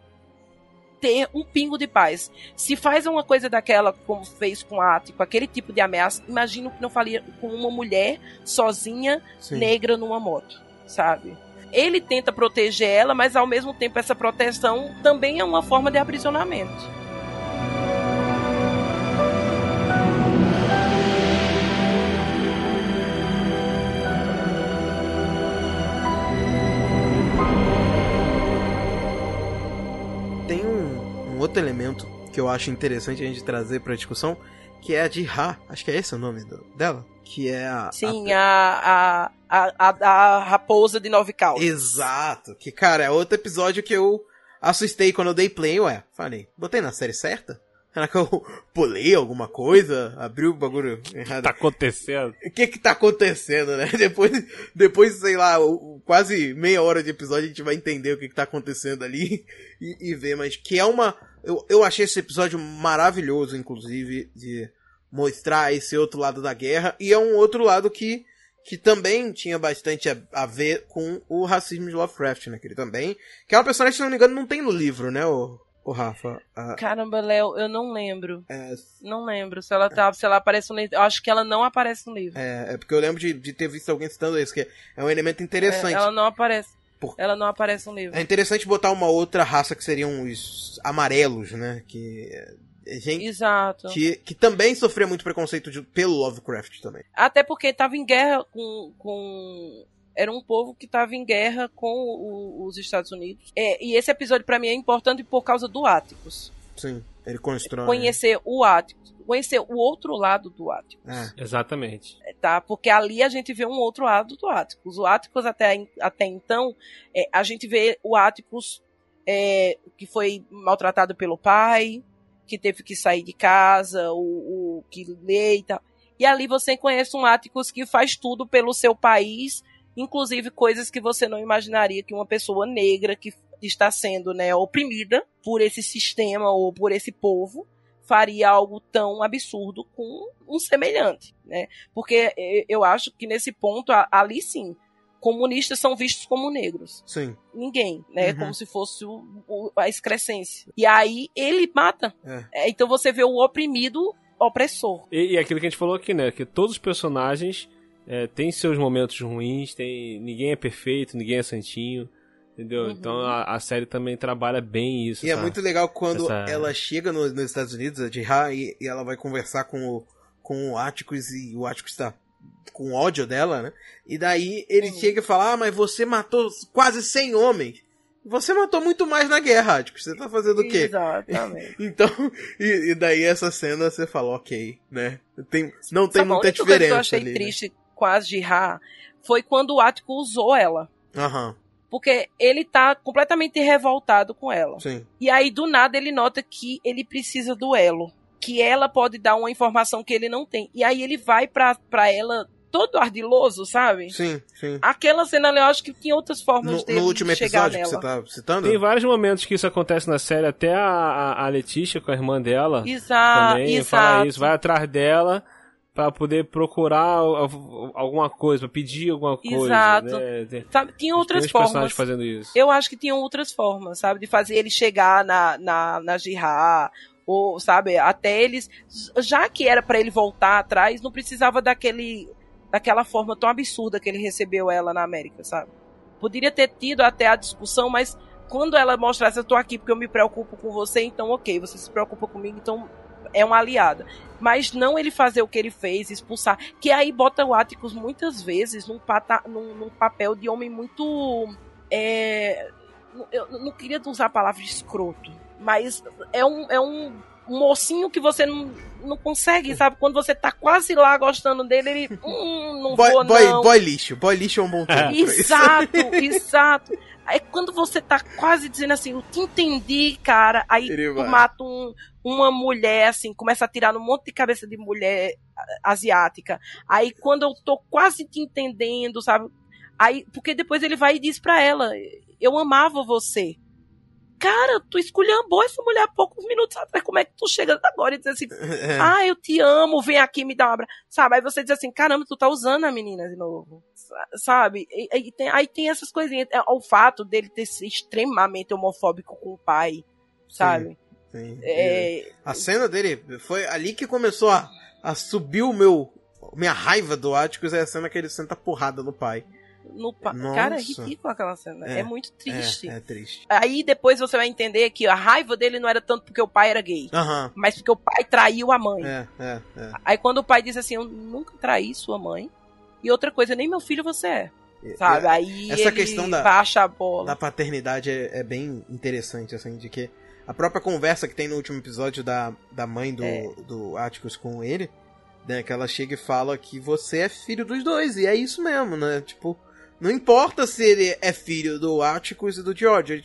ter um pingo de paz. Se faz uma coisa daquela, como fez com a Ati, com aquele tipo de ameaça, imagina o que não faria com uma mulher sozinha, Sim. negra numa moto, sabe? Ele tenta proteger ela, mas ao mesmo tempo essa proteção também é uma forma de aprisionamento. Outro elemento que eu acho interessante a gente trazer pra discussão, que é a de Ha, acho que é esse o nome do- dela, que é a... Sim, a, a, a, a, a raposa de nove caudas. Exato, que cara, é outro episódio que eu assustei quando eu dei play, ué, falei, botei na série certa? Será que eu pulei alguma coisa? Abriu o bagulho errado? Tá acontecendo. O que que tá acontecendo, né? Depois, depois sei lá, quase meia hora de episódio a gente vai entender o que que tá acontecendo ali e, e ver, mas que é uma... Eu, eu achei esse episódio maravilhoso, inclusive, de mostrar esse outro lado da guerra e é um outro lado que, que também tinha bastante a, a ver com o racismo de Lovecraft, né? Que ele também... Que é uma personagem, se não me engano, não tem no livro, né, o, o Rafa? A- Caramba, Léo, eu não lembro. é, Não lembro se ela tá, se ela aparece no livro. Eu acho que ela não aparece no livro. é, é porque eu lembro de, de ter visto alguém citando isso, que é um elemento interessante. É, ela não aparece. Por- Ela não aparece no livro. É interessante botar uma outra raça que seriam os amarelos, né? Que é gente Exato. que, que também sofria muito preconceito de- pelo Lovecraft também. Até porque tava em guerra com. com... Era um povo que tava em guerra com o- os Estados Unidos. É, e esse episódio pra mim é importante por causa do Áticos. Sim, ele constrói. Conhecer o Áticos. Conhecer o outro lado do Áticos. É, Exatamente. tá? Porque ali a gente vê um outro lado do Áticos. O Áticos até, até então, é, a gente vê o Áticos é, que foi maltratado pelo pai, que teve que sair de casa, o, o que lê e tal. E ali você conhece um Áticos que faz tudo pelo seu país, inclusive coisas que você não imaginaria que uma pessoa negra que está sendo né, oprimida por esse sistema ou por esse povo faria algo tão absurdo com um semelhante, né? Porque eh, eu acho que nesse ponto, ali sim, comunistas são vistos como negros. sim. Ninguém, né? Uhum. Como se fosse o- o- a excrescência. E aí ele mata. É. É, então você vê o oprimido opressor. E, e aquilo que a gente falou aqui, né? Que todos os personagens é, têm seus momentos ruins, tem, ninguém é perfeito, ninguém é santinho. Entendeu? Uhum. Então a, a série também trabalha bem isso. E é essa- muito legal quando essa- ela chega no- nos Estados Unidos, a Jihá, e, e ela vai conversar com o, com o Atticus e o Atticus tá com ódio dela, né? E daí ele Uhum. chega e fala: Ah, mas você matou quase 100 homens. Você matou muito mais na guerra, Atticus. Você tá fazendo o quê? Exatamente. Então, e, e daí essa cena você fala, ok, né? Tem, não tem Sabe, a muita única coisa diferença que eu achei ali. né? triste com a Jihá foi quando o Ático usou ela. Aham, Porque ele tá completamente revoltado com ela. sim. E aí, do nada, ele nota que ele precisa do elo. Que ela pode dar uma informação que ele não tem. E aí ele vai pra, pra ela todo ardiloso, sabe? Sim, sim. Aquela cena ali, eu acho que tinha outras formas No, dele no último de chegar episódio que nela. você tá citando? Tem vários momentos que isso acontece na série, até a, a, a Letícia com a irmã dela Exato, também fala exato. isso, vai atrás dela pra poder procurar al- alguma coisa, pra pedir alguma coisa. Exato. Né? Tem, Sabe, tinha outras formas. fazendo isso. Eu acho que tinham outras formas, sabe? De fazer ele chegar na, na, na Jihá, ou, sabe, até eles. Já que era pra ele voltar atrás, não precisava daquele. daquela forma tão absurda que ele recebeu ela na América, sabe? Poderia ter tido até a discussão, mas quando ela mostrasse, eu tô aqui porque eu me preocupo com você, então ok, você se preocupa comigo, então é uma aliada. Mas não ele fazer o que ele fez, expulsar. Que aí bota o Atticus muitas vezes num, pata, num, num papel de homem muito. É, eu não queria usar a palavra escroto, Mas é um, é um mocinho que você não, não consegue, sabe? Quando você tá quase lá gostando dele, ele. Hum, não boy, vou, boy, não. boy lixo. Boy lixo é um bom termo. Exato, exato. Aí quando você tá quase dizendo assim, eu te entendi, cara, aí Ele tu vai. mata um- uma mulher, assim, começa a tirar um monte de cabeça de mulher asiática. Aí quando eu tô quase te entendendo, sabe? Aí, porque depois ele vai e diz pra ela, eu amava você. Cara, tu esculhambou essa mulher há poucos minutos atrás. Como é que tu chega agora e diz assim, É. ah, eu te amo, vem aqui me dar um abraço. Sabe? Aí você diz assim, caramba, tu tá usando a menina de novo. Sa- Sabe? E- e tem- aí tem essas coisinhas. É, O fato dele ter sido extremamente homofóbico com o pai, sabe? Sim. É, A cena dele foi ali que começou a, a subir o meu. Minha raiva do Atticus é a cena que ele senta porrada no pai. no pa-. Cara, é ridículo aquela cena. É, É, muito triste. É, é triste. Aí depois você vai entender que a raiva dele não era tanto porque o pai era gay, Aham. mas porque o pai traiu a mãe. É, é, é. Aí quando o pai diz assim, eu nunca traí sua mãe. E outra coisa, nem meu filho você é. Sabe? Aí Essa ele questão da- baixa a bola. da paternidade é, é bem interessante, assim, de que a própria conversa que tem no último episódio da, da mãe do, É. do Atticus com ele, né, que ela chega e fala que você é filho dos dois, e é isso mesmo, né, tipo, não importa se ele é filho do Atticus e do George,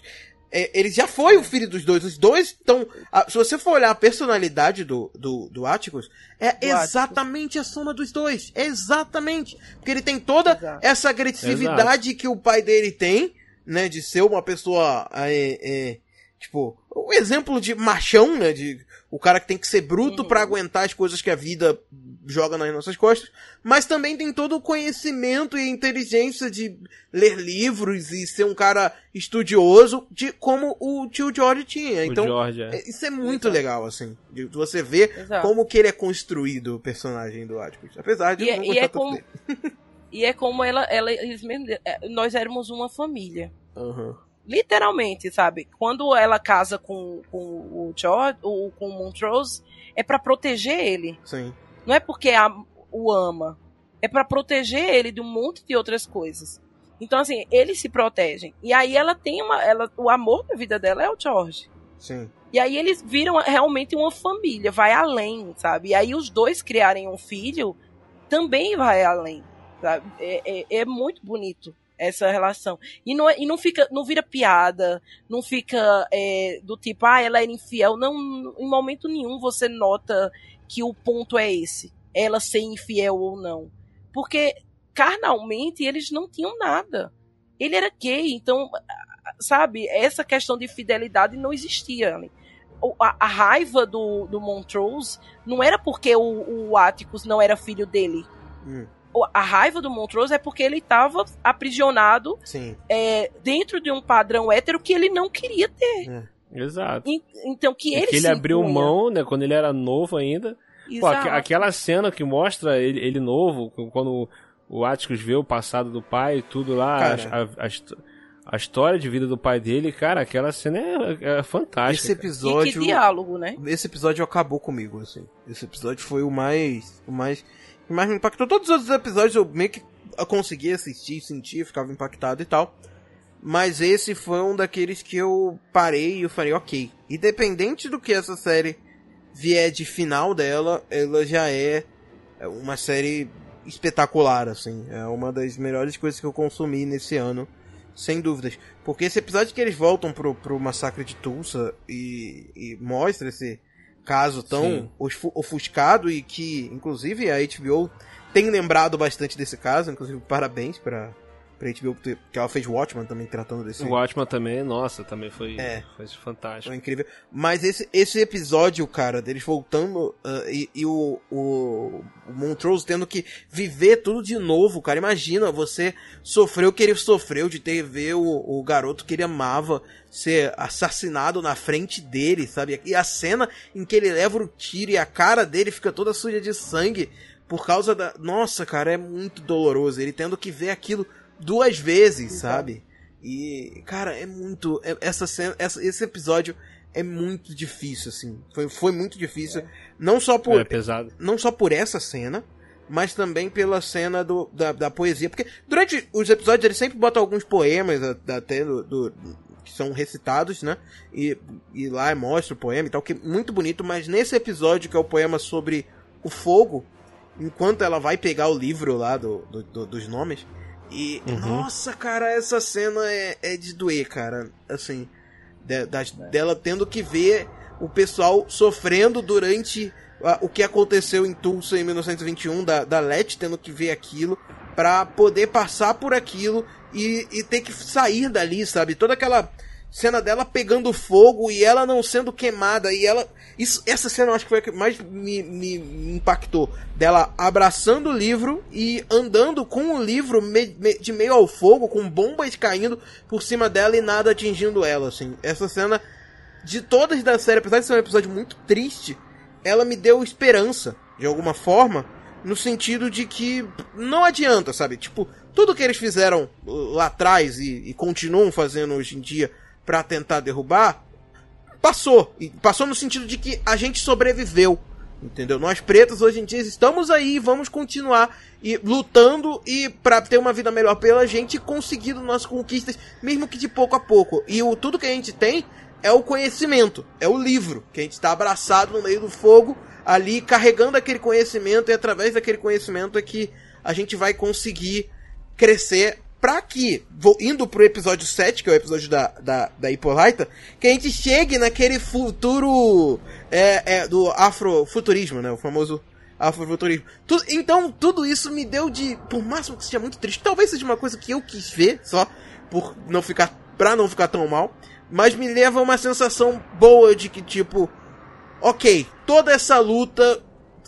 ele, é, ele já foi o filho dos dois, os dois estão, se você for olhar a personalidade do, do, do Atticus, é Do Atticus. exatamente a soma dos dois, é exatamente, porque ele tem toda Exato. essa agressividade que o pai dele tem, né, de ser uma pessoa, é, é, tipo, o exemplo de machão, né, de o cara que tem que ser bruto Uhum. pra aguentar as coisas que a vida joga nas nossas costas, mas também tem todo o conhecimento e inteligência de ler livros e ser um cara estudioso, de como o tio George tinha. O Então, George, é. é- isso é muito Exato. legal, assim, de você ver Exato. como que ele é construído, o personagem do Atticus. Apesar de E é- não e gostar é tanto como- dele. E é como ela, ela eles mesmos, é, nós éramos uma família. Aham. Literalmente, sabe? Quando ela casa com, com o George, ou com o Montrose, é pra proteger ele. Sim. Não é porque a, o ama. É pra proteger ele de um monte de outras coisas. Então, assim, eles se protegem. E aí ela tem uma. Ela, o amor da vida dela é o George. Sim. E aí eles viram realmente uma família, vai além, sabe? E aí os dois criarem um filho também vai além, sabe? É, é, é muito bonito essa relação. E não, é- e não fica, não vira piada, não fica é, do tipo, ah, ela era infiel. Não, em momento nenhum você nota que o ponto é esse, ela ser infiel ou não. Porque carnalmente eles não tinham nada. Ele era gay, então, sabe, essa questão de fidelidade não existia A, a raiva do, do Montrose não era porque o, o Atticus não era filho dele. Hum, A raiva do Montrose é porque ele estava aprisionado sim. é, dentro de um padrão hétero que ele não queria ter. Exato. En- Então, que É ele que ele abriu impunha. mão, né, quando ele era novo ainda. Pô, Exato. aquela cena que mostra ele, ele novo, quando o Atticus vê o passado do pai e tudo lá, Cara. a, a, a histó- a história de vida do pai dele, cara, aquela cena é, é fantástica. Esse cara. E episódio. que diálogo, né? Esse episódio acabou comigo, assim. Esse episódio foi o mais. O mais. O mais me impactou. Todos os outros episódios eu meio que consegui assistir, sentir, ficava impactado e tal. Mas esse foi um daqueles que eu parei e eu falei, ok. Independente do que essa série vier de final dela, ela já é uma série espetacular, assim. É uma das melhores coisas que eu consumi nesse ano, sem dúvidas. Porque esse episódio que eles voltam pro, pro massacre de Tulsa e, e mostra esse caso tão Sim. ofuscado e que, inclusive, a HBO tem lembrado bastante desse caso. Inclusive, parabéns pra, pra HBO, porque ela fez Watchmen também tratando desse, O Watchman também, nossa, também foi, É. foi fantástico. foi incrível. Mas esse, esse episódio, cara, deles voltando ah, e, e o, o, o Montrose tendo que viver tudo de novo, cara. Imagina, você sofreu o que ele sofreu de ter ver o, o garoto que ele amava ser assassinado na frente dele, sabe? E a cena em que ele leva o tiro e a cara dele fica toda suja de sangue por causa da. Nossa, cara, é muito doloroso. Ele tendo que ver aquilo duas vezes, sabe? E, cara, é muito. é- essa cena, essa- esse episódio é muito difícil, assim. Foi, foi muito difícil. Não só por. É pesado. Não só por essa cena, mas também pela cena do, da, da poesia. Porque durante os episódios eles sempre botam alguns poemas até do, do- que são recitados, né? E, e lá mostra o poema e tal, que é muito bonito, mas nesse episódio, que é o poema sobre o fogo, enquanto ela vai pegar o livro lá do, do, do dos nomes, e, uhum. nossa, cara, essa cena é, é de doer, cara. Assim, de, de, dela tendo que ver o pessoal sofrendo durante a, o que aconteceu em Tulsa em 1921, da, da Let tendo que ver aquilo para poder passar por aquilo e, e ter que sair dali, sabe? Toda aquela cena dela pegando fogo e ela não sendo queimada. E ela isso essa cena eu acho que foi a que mais me, me impactou. Dela abraçando o livro e andando com o livro me, me, de meio ao fogo com bombas caindo por cima dela e nada atingindo ela assim. Essa cena de todas da série apesar de ser um episódio muito triste ela me deu esperança de alguma forma no sentido de que não adianta, sabe? Tipo, tudo que eles fizeram lá atrás e, e continuam fazendo hoje em dia para tentar derrubar, passou. E passou no sentido de que a gente sobreviveu. Entendeu? Nós pretos hoje em dia estamos aí, vamos continuar e lutando e para ter uma vida melhor pela gente conseguindo nossas conquistas, mesmo que de pouco a pouco. E o tudo que a gente tem é o conhecimento, é o livro, que a gente está abraçado no meio do fogo ali carregando aquele conhecimento e através daquele conhecimento é que a gente vai conseguir crescer pra que, vou, indo pro episódio 7, que é o episódio da, da, da Hippolyta, que a gente chegue naquele futuro é, é, do afrofuturismo, né? O famoso afrofuturismo. Tu, então, tudo isso me deu de. Por máximo que seja muito triste. Talvez seja uma coisa que eu quis ver, só, por não ficar. pra não ficar tão mal. Mas me leva a uma sensação boa de que, tipo, ok, toda essa luta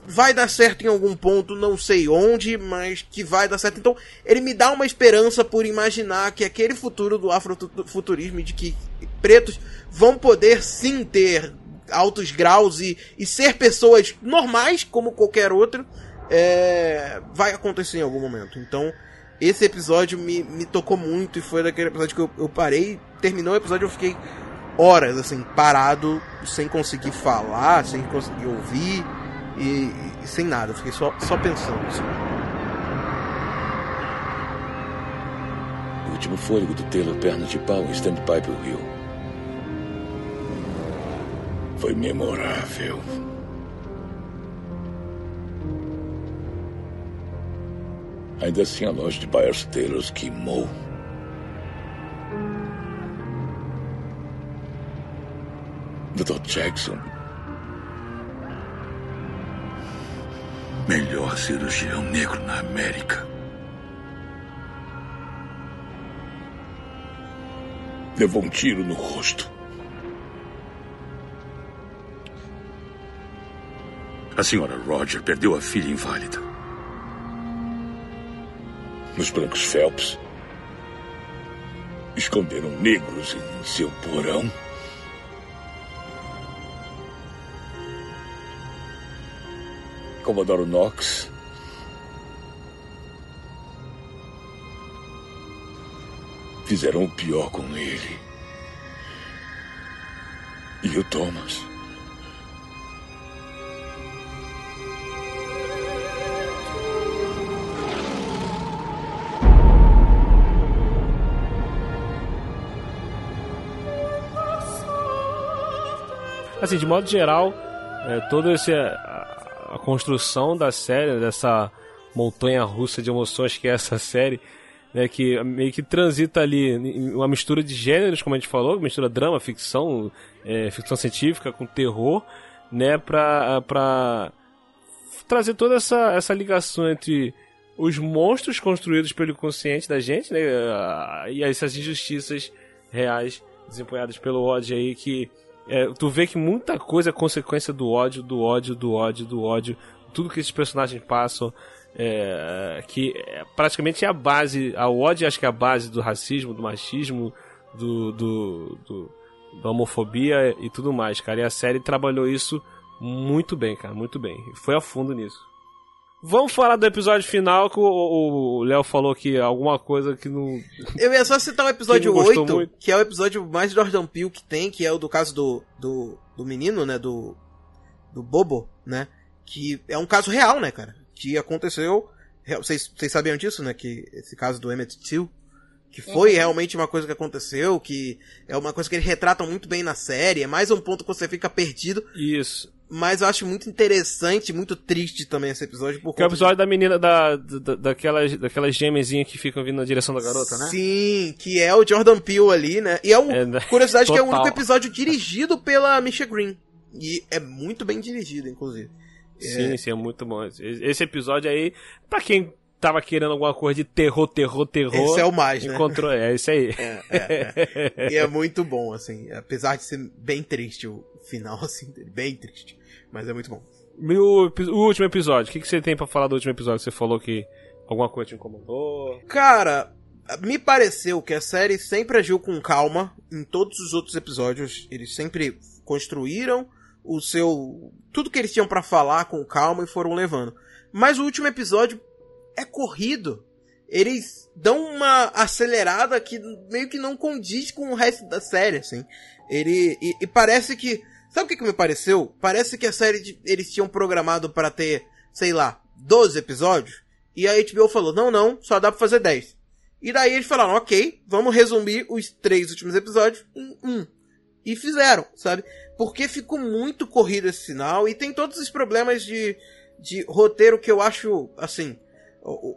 vai dar certo em algum ponto, não sei onde, mas que vai dar certo. Então, ele me dá uma esperança por imaginar que aquele futuro do afrofuturismo, de que pretos vão poder sim ter altos graus e, e ser pessoas normais como qualquer outro, é, vai acontecer em algum momento. Então, esse episódio me, me tocou muito e foi daquele episódio que eu, eu parei, terminou o episódio eu fiquei horas, assim, parado, sem conseguir falar, sem conseguir ouvir e, e sem nada. Fiquei só, só pensando. Assim. O último fôlego do Taylor perna de pau em stand-by pro Rio. Foi memorável. Ainda assim, a loja de Byers Taylors queimou. Dr. Jackson. Melhor cirurgião negro na América. Levou um tiro no rosto. A senhora Roger perdeu a filha inválida. Nos brancos Phelps. Esconderam negros em seu porão. Comodoro Knox. Fizeram o pior com ele. E o Thomas. Assim, de modo geral, é, todo esse a construção da série, dessa montanha russa de emoções que é essa série, né, que meio que transita ali uma mistura de gêneros, como a gente falou, mistura drama, ficção, é, ficção científica com terror, né, pra, pra trazer toda essa, essa ligação entre os monstros construídos pelo inconsciente da gente, né, e essas injustiças reais desempenhadas pelo ódio aí que é, tu vê que muita coisa é consequência do ódio, do ódio, do ódio, do ódio. Tudo que esses personagens passam. É, que é, praticamente é a base. A ódio acho que é a base do racismo, do machismo, do, do, do, da homofobia e tudo mais, cara. E a série trabalhou isso muito bem, cara. Muito bem. Foi a fundo nisso. Vamos falar do episódio final que o Léo falou que alguma coisa que não. Eu ia só citar o episódio que 8, muito. que é o episódio mais Jordan Peele que tem, que é o do caso do, do, do menino, né? Do. Do Bobo, né? Que é um caso real, né, cara? Que aconteceu. Vocês, vocês sabiam disso, né? Que esse caso do Emmett Till, que foi realmente uma coisa que aconteceu, que é uma coisa que eles retratam muito bem na série, é mais um ponto que você fica perdido, Isso. Mas eu acho muito interessante, muito triste também esse episódio, por Que é o episódio da menina da, da, daquelas, daquelas gêmeazinhas que ficam vindo na direção da garota, né? Sim, que é o Jordan Peele ali, né? E é o, É, né? curiosidade que é o Total. único episódio dirigido pela Misha Green. E é muito bem dirigido, inclusive. Sim, sim, é muito bom. Esse- Esse episódio aí, pra quem tava querendo alguma coisa de terror, terror, terror. Esse é o mais, né? Encontrou, é esse aí. É, é, é. E é muito bom, assim. Apesar de ser bem triste o final, assim, bem triste. Mas é muito bom. E o, o último episódio, o que, que você tem pra falar do último episódio? Você falou que alguma coisa te incomodou. Cara, me pareceu que a série sempre agiu com calma em todos os outros episódios. Eles sempre construíram o seu. Tudo que eles tinham pra falar com calma e foram levando. Mas o último episódio é corrido. Eles dão uma acelerada que meio que não condiz com o resto da série, assim. Ele. E, e parece que. Sabe o que, que me pareceu? Parece que a série de- eles tinham programado pra ter, sei lá, 12 episódios. E a HBO falou: não, não, só dá pra fazer 10. E daí eles falaram: ok, vamos resumir os três últimos episódios em um. E fizeram, sabe? Porque ficou muito corrido esse final e tem todos os problemas de, de roteiro que eu acho, assim.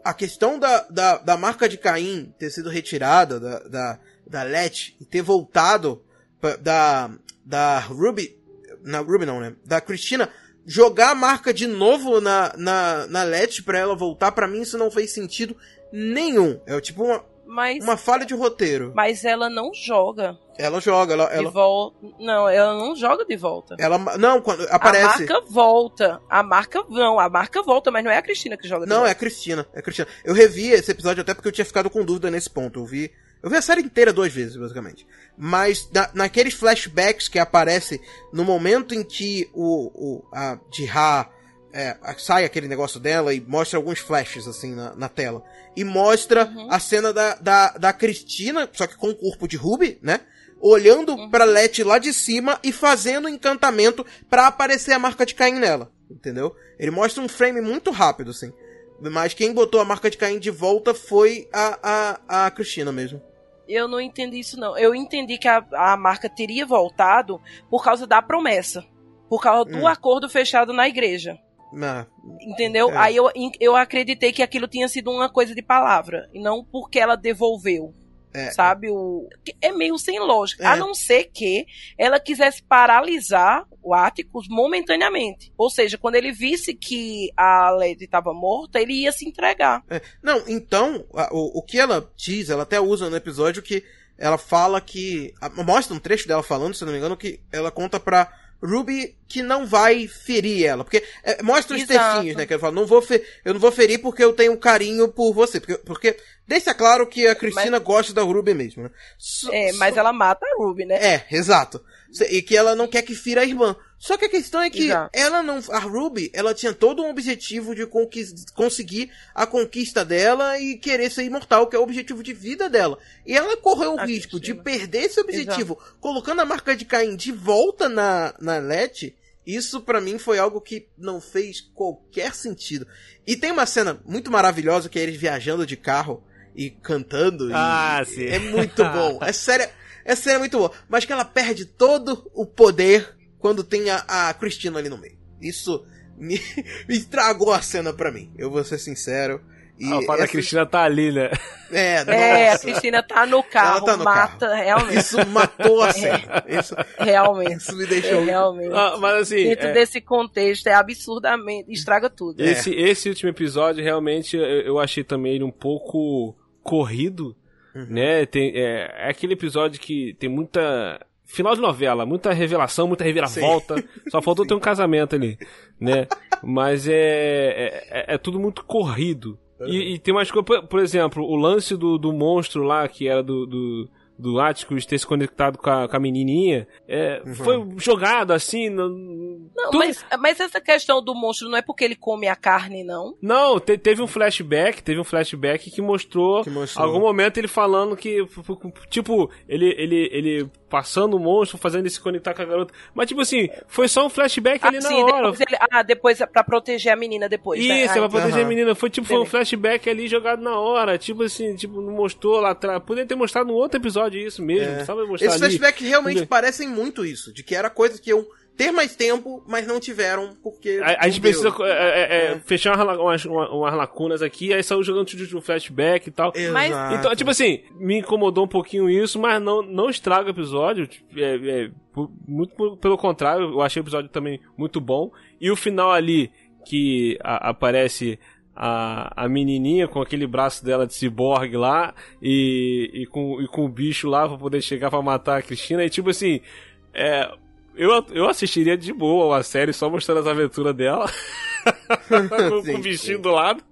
A questão da, da, da marca de Caim ter sido retirada da, da, da Let e ter voltado pra- da, da Ruby. Na Ruby não, né? Da Cristina jogar a marca de novo na, na, na Let pra ela voltar, pra mim isso não fez sentido nenhum. É tipo uma, Mas, uma falha de roteiro. mas ela não joga Ela joga, ela. de ela, volta. Não, ela não joga de volta. ela não, quando aparece. A marca volta. A marca não, a marca volta, mas não é a Cristina que joga de Não, é volta. a Cristina. É a Cristina. Eu revi esse episódio até porque eu tinha ficado com dúvida nesse ponto. Eu vi. Eu vi a série inteira duas vezes, basicamente. Mas na, naqueles flashbacks que aparece no momento em que o, o a Jiha é, sai aquele negócio dela e mostra alguns flashes assim na, na tela. E mostra Uhum. a cena da, da, da Cristina, só que com o corpo de Ruby, né? Olhando Uhum. pra Letty lá de cima e fazendo encantamento pra aparecer a marca de Caim nela. Entendeu? Ele mostra um frame muito rápido, assim. Mas quem botou a marca de Caim de volta foi a, a, a Cristina mesmo. Eu não entendi isso, não. Eu entendi que a, a marca teria voltado por causa da promessa. Por causa do Hum. acordo fechado na igreja. Ah, Entendeu? É. Aí eu, eu acreditei que aquilo tinha sido uma coisa de palavra. E não porque ela devolveu. É. Sabe? O, é meio sem lógica. É. A não ser que ela quisesse paralisar o Atticus momentaneamente. Ou seja, quando ele visse que a Lady estava morta, ele ia se entregar. É. Não, então, o, o que ela diz, ela até usa no episódio que ela fala que. Mostra um trecho dela falando, se não me engano, que ela conta pra Ruby que não vai ferir ela. Porque é, mostra os Exato. tecinhos, né? Que ela fala, não vou fe- eu não vou ferir porque eu tenho um carinho por você. Porque, porque deixa claro que a Cristina gosta da Ruby mesmo, né? Só- É, mas só- ela mata a Ruby, né? É, exato. E que ela não quer que fira a irmã. Só que a questão é que Exato. ela não. A Ruby, ela tinha todo um objetivo de conquis- conseguir a conquista dela e querer ser imortal, que é o objetivo de vida dela. E ela correu o A risco de perder esse objetivo, colocando a marca de Caim de volta na, na Let. Isso pra mim foi algo que não fez qualquer sentido. E tem uma cena muito maravilhosa que é eles viajando de carro e cantando. e- Ah, sim. É muito bom. É sério. Essa cena é muito boa. Mas que ela perde todo o poder quando tem a, a Cristina ali no meio. Isso me, me estragou a cena pra mim. Eu vou ser sincero. E Ah, essa- Cristina tá ali, né? É, É, a. Cristina tá no carro, tá no mata, realmente. Isso matou a cena. Isso, Realmente. isso me É, deixou. realmente. Ah, mas assim. Dentro é, desse contexto é absurdamente. Estraga tudo. É. Esse, esse último episódio, realmente, eu, eu achei também ele um pouco corrido, Uhum. né? Tem, é, é aquele episódio que tem muita... Final de novela, muita revelação, muita reviravolta. Só faltou ter um casamento ali, né? Mas é, é, é- é tudo muito corrido. E, e tem umas coisas, por, por exemplo, o lance do, do monstro lá, que era do, do, do Atticus ter se conectado com a, com a menininha, é, Uhum. foi jogado assim, não, Não, Tudo- mas, mas essa questão do monstro não é porque ele come a carne, não. Não, te- teve um flashback, teve um flashback que mostrou, Que mostrou. algum momento ele falando que, tipo, ele, ele, ele passando o monstro, fazendo ele se conectar com a garota. Mas, tipo assim, foi só um flashback ali ah, na sim, hora. depois ele, ah, depois é pra proteger a menina depois. né? Isso, Ah, é pra proteger a Aham. menina. Foi tipo, foi um flashback ali jogado na hora. Tipo assim, tipo, não mostrou lá atrás. Poderia ter mostrado no outro episódio isso mesmo. É. Sabe mostrar Esses flashbacks realmente Entendeu? parecem muito isso, de que era coisa que iam ter mais tempo, mas não tiveram, porque. A, a gente precisa é, é, é, É. fechar umas, umas, umas lacunas aqui, aí saiu jogando de um flashback e tal. Mas-. Então, tipo assim, me incomodou um pouquinho isso, mas não, não estraga o episódio. tipo, É, é, muito pelo contrário, eu achei o episódio também muito bom. E o final ali, que a- aparece a, a menininha com aquele braço dela de ciborgue lá e, e, com, e com o bicho lá pra poder chegar pra matar a Cristina. E tipo assim, é, eu, eu assistiria de boa a série só mostrando as aventuras dela. com Sim, o bichinho sim. do lado.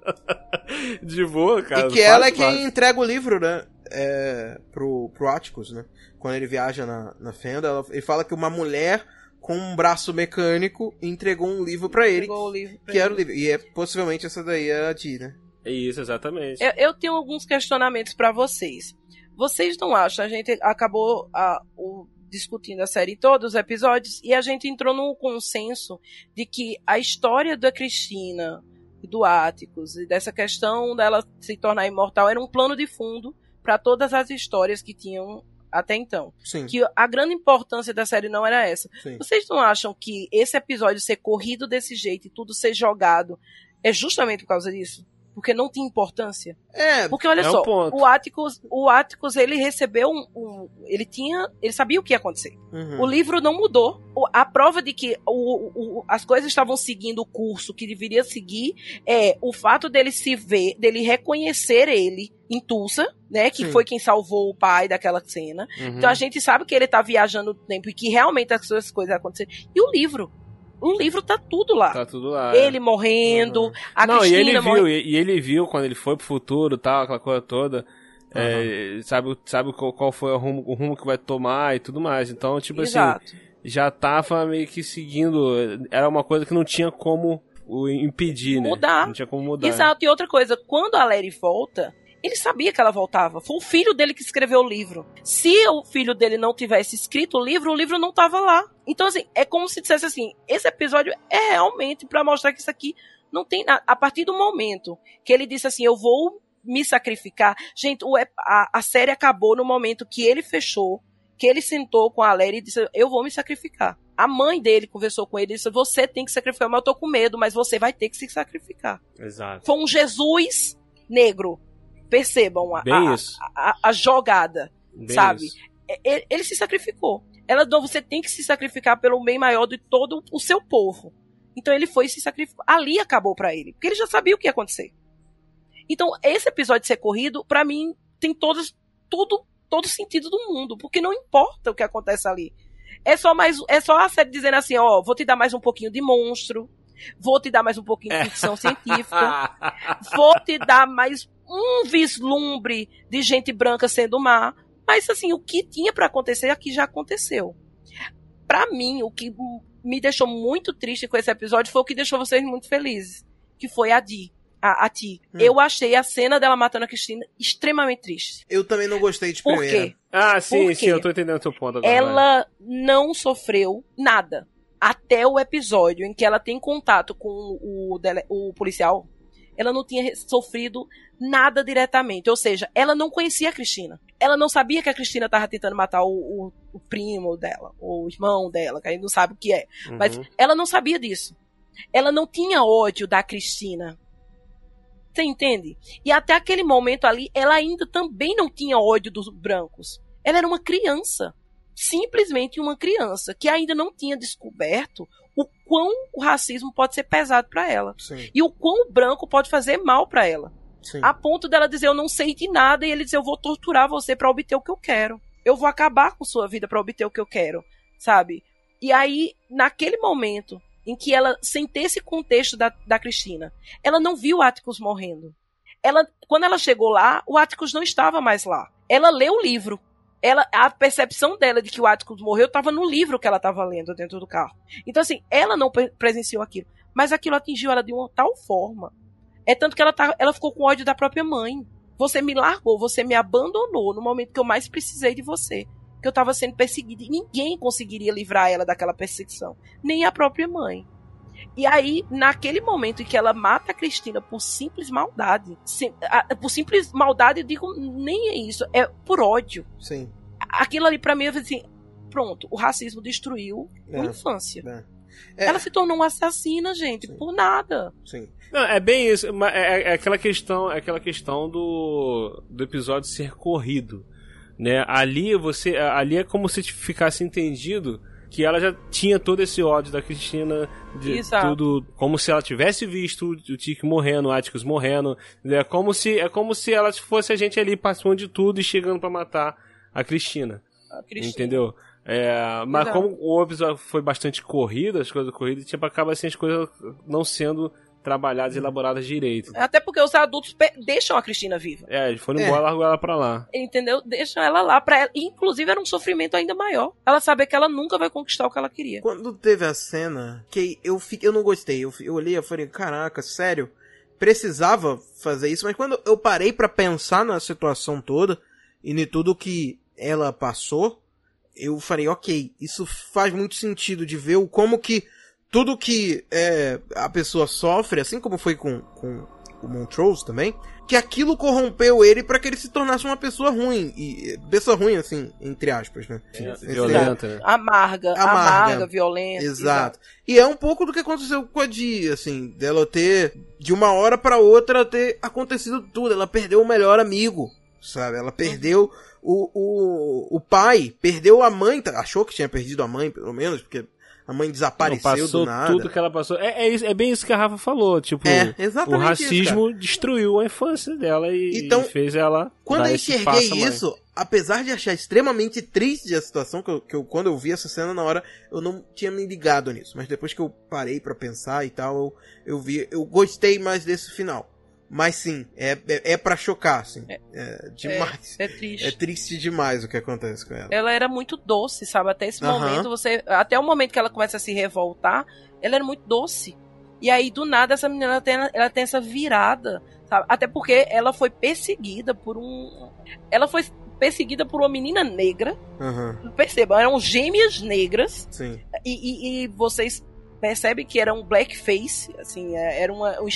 de boa, cara. E que ela é fácil. quem entrega o livro, né? É, pro, pro Atticus, né? Quando ele viaja na, na fenda, ela- ele fala que uma mulher com um braço mecânico entregou um livro pra ele, livro pra que era ele. o livro. E é, possivelmente essa daí era a Dee, né? É isso, exatamente. Eu, eu tenho alguns questionamentos pra vocês. Vocês não acham? A gente acabou ah, o- discutindo a série todos os episódios e a gente entrou num consenso de que a história da Cristina e do Áticos e dessa questão dela se tornar imortal era um plano de fundo para todas as histórias que tinham até então. Sim. Que a grande importância da série não era essa. sim. Vocês não acham que esse episódio ser corrido desse jeito e tudo ser jogado é justamente por causa disso? Porque não tinha importância? É, Porque olha É um só, ponto. o Atticus, o Atticus ele recebeu um, um- ele tinha, ele sabia o que ia acontecer. uhum. O livro não mudou. O- a prova de que o- o- as coisas estavam seguindo o curso que deveria seguir é o fato dele se ver, dele reconhecer ele em Tulsa, né, que Sim. foi quem salvou o pai daquela cena. Uhum. Então a gente sabe que ele tá viajando no tempo e que realmente as suas coisas aconteceram. E o livro, o livro tá tudo lá. Tá tudo lá. Ele morrendo, Uhum. a não, e Cristina ele morrendo. viu, e, e ele viu quando ele foi pro futuro e tal, aquela coisa toda. é, sabe sabe qual, qual foi o rumo, o rumo que vai tomar e tudo mais. Então, tipo assim, Exato. já tava meio que seguindo. Era uma coisa que não tinha como o impedir, né? Mudar. Não tinha como mudar. Exato. E outra coisa, quando a Larry volta, ele sabia que ela voltava. Foi o filho dele que escreveu o livro. Se o filho dele não tivesse escrito o livro, o livro não tava lá. Então, assim, é como se dissesse assim: esse episódio é realmente pra mostrar que isso aqui não tem nada. A partir do momento que ele disse assim: eu vou me sacrificar. Gente, o a, a série acabou no momento que ele fechou, que ele sentou com a Larry e disse: eu vou me sacrificar. A mãe dele conversou com ele e disse: Você tem que sacrificar, mas eu tô com medo, mas você vai ter que se sacrificar Exato. foi um Jesus negro. Percebam a, a, a- a jogada. Bem sabe? isso. E- Ele, ele se sacrificou. Ela não, você tem que se sacrificar pelo bem maior de todo o seu povo. Então ele foi e se sacrificou. Ali acabou pra ele, porque ele já sabia o que ia acontecer. Então esse episódio ser corrido, pra mim tem todos tudo todo sentido do mundo, porque não importa o que acontece ali. É só mais é só a série dizendo assim, ó, vou te dar mais um pouquinho de monstro, vou te dar mais um pouquinho de ficção científica, vou te dar mais um vislumbre de gente branca sendo má. Mas assim, o que tinha pra acontecer aqui já aconteceu. Pra mim, o que me deixou muito triste com esse episódio foi o que deixou vocês muito felizes, que foi a Di, a, a Ti. Hum. Eu achei a cena dela matando a Cristina extremamente triste. Eu também não gostei de Por primeira. quê? Ah, sim, Por sim, eu tô entendendo o teu ponto agora. vai. Ela não sofreu nada até o episódio em que ela tem contato com o, dele- o policial. Ela não tinha sofrido nada diretamente. Ou seja, ela não conhecia a Cristina. Ela não sabia que a Cristina estava tentando matar o, o- o primo dela, ou o irmão dela, que a gente não sabe o que é. Mas Uhum. ela não sabia disso. Ela não tinha ódio da Cristina. Você entende? E até aquele momento ali, ela ainda também não tinha ódio dos brancos. Ela era uma criança. Simplesmente uma criança que ainda não tinha descoberto o quão o racismo pode ser pesado para ela. Sim, E o quão o branco pode fazer mal para ela. sim. A ponto dela dizer: Eu não sei de nada. E ele dizer: Eu vou torturar você para obter o que eu quero. Eu vou acabar com sua vida para obter o que eu quero. Sabe? E aí, naquele momento em que ela, sem ter esse contexto da, da Cristina, ela não viu o Atticus morrendo. Ela, quando ela chegou lá, o Atticus não estava mais lá. Ela leu o livro. Ela, a percepção dela de que o Atticus morreu estava no livro que ela estava lendo dentro do carro. Então, assim, ela não pre- presenciou aquilo. Mas aquilo atingiu ela de uma tal forma. É tanto que ela, tá, ela ficou com ódio da própria mãe. Você me largou, você me abandonou no momento que eu mais precisei de você. Que eu estava sendo perseguida. E ninguém conseguiria livrar ela daquela perseguição. Nem a própria mãe. E aí, naquele momento em que ela mata a Cristina por simples maldade, sim- a- por simples maldade, eu digo, nem é isso, é por ódio. Sim. Aquilo ali pra mim, eu falei assim, pronto, o racismo destruiu É. a infância. É. Ela se tornou uma assassina, gente, Sim. por nada. Sim. Não, é bem isso. mas É, é aquela questão, é aquela questão do, do episódio ser corrido, né? Ali você, ali é como se ficasse entendido que ela já tinha todo esse ódio da Cristina, de Exato. tudo, como se ela tivesse visto o Tic morrendo, o Atticus morrendo, é como se é como se ela fosse a gente ali participando de tudo e chegando pra matar a Cristina. A Cristina. Entendeu? É, mas Exato. como o episódio foi bastante corrido, as coisas corridas, tipo, acaba assim as coisas não sendo trabalhadas e elaboradas direito. Até porque os adultos deixam a Cristina viva. É, eles foram É. embora e largou ela pra lá. Entendeu? Deixam ela lá pra ela. Inclusive, era um sofrimento ainda maior. Ela saber que ela nunca vai conquistar o que ela queria. Quando teve a cena que eu fiquei, eu não gostei, eu, eu olhei e falei, caraca, sério, precisava fazer isso, mas quando eu parei pra pensar na situação toda e em tudo que ela passou, eu falei, ok, isso faz muito sentido de ver o como que tudo que é, a pessoa sofre, assim como foi com, com o Montrose também, que aquilo corrompeu ele pra que ele se tornasse uma pessoa ruim. E pessoa ruim, assim, entre aspas, né? Esse- Violenta, né? Amarga, Amarga. amarga, violenta. Exato. E é um pouco do que aconteceu com a Di, assim, dela ter, de uma hora pra outra, ter acontecido tudo. Ela perdeu o melhor amigo, sabe? Ela perdeu o, o, o pai, perdeu a mãe, tá? achou que tinha perdido a mãe, pelo menos, porque a mãe Não, desapareceu passou do nada. tudo que ela passou. É, é, isso- é bem isso que a Rafa falou. Tipo, É, o racismo destruiu a infância dela e, Então, e fez ela. Quando eu enxerguei passo a mais. isso, apesar de achar extremamente triste a situação, que, eu, que eu- quando eu vi essa cena na hora, eu não tinha me ligado nisso. Mas depois que eu parei pra pensar e tal, eu, eu vi, eu gostei mais desse final. Mas sim, é, é, é pra chocar, assim. É, demais. É triste. É, triste demais o que acontece com ela. Ela era muito doce, sabe? Até esse momento, você. Até o momento que ela começa a se revoltar, ela era muito doce. E aí, do nada, essa menina ela tem, ela tem essa virada, sabe? Até porque ela foi perseguida por um. Ela foi perseguida por uma menina negra. Percebam, eram gêmeas negras. sim. E, e- e vocês percebem que era um blackface, assim, é- era uma, uma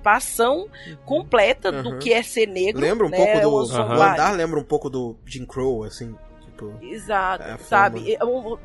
estereotipação completa do Uhum. que é ser negro. Lembra um né? pouco do. O O santuário. andar lembra um pouco do Jim Crow, assim. Tipo. Exato, É sabe? E, o- o-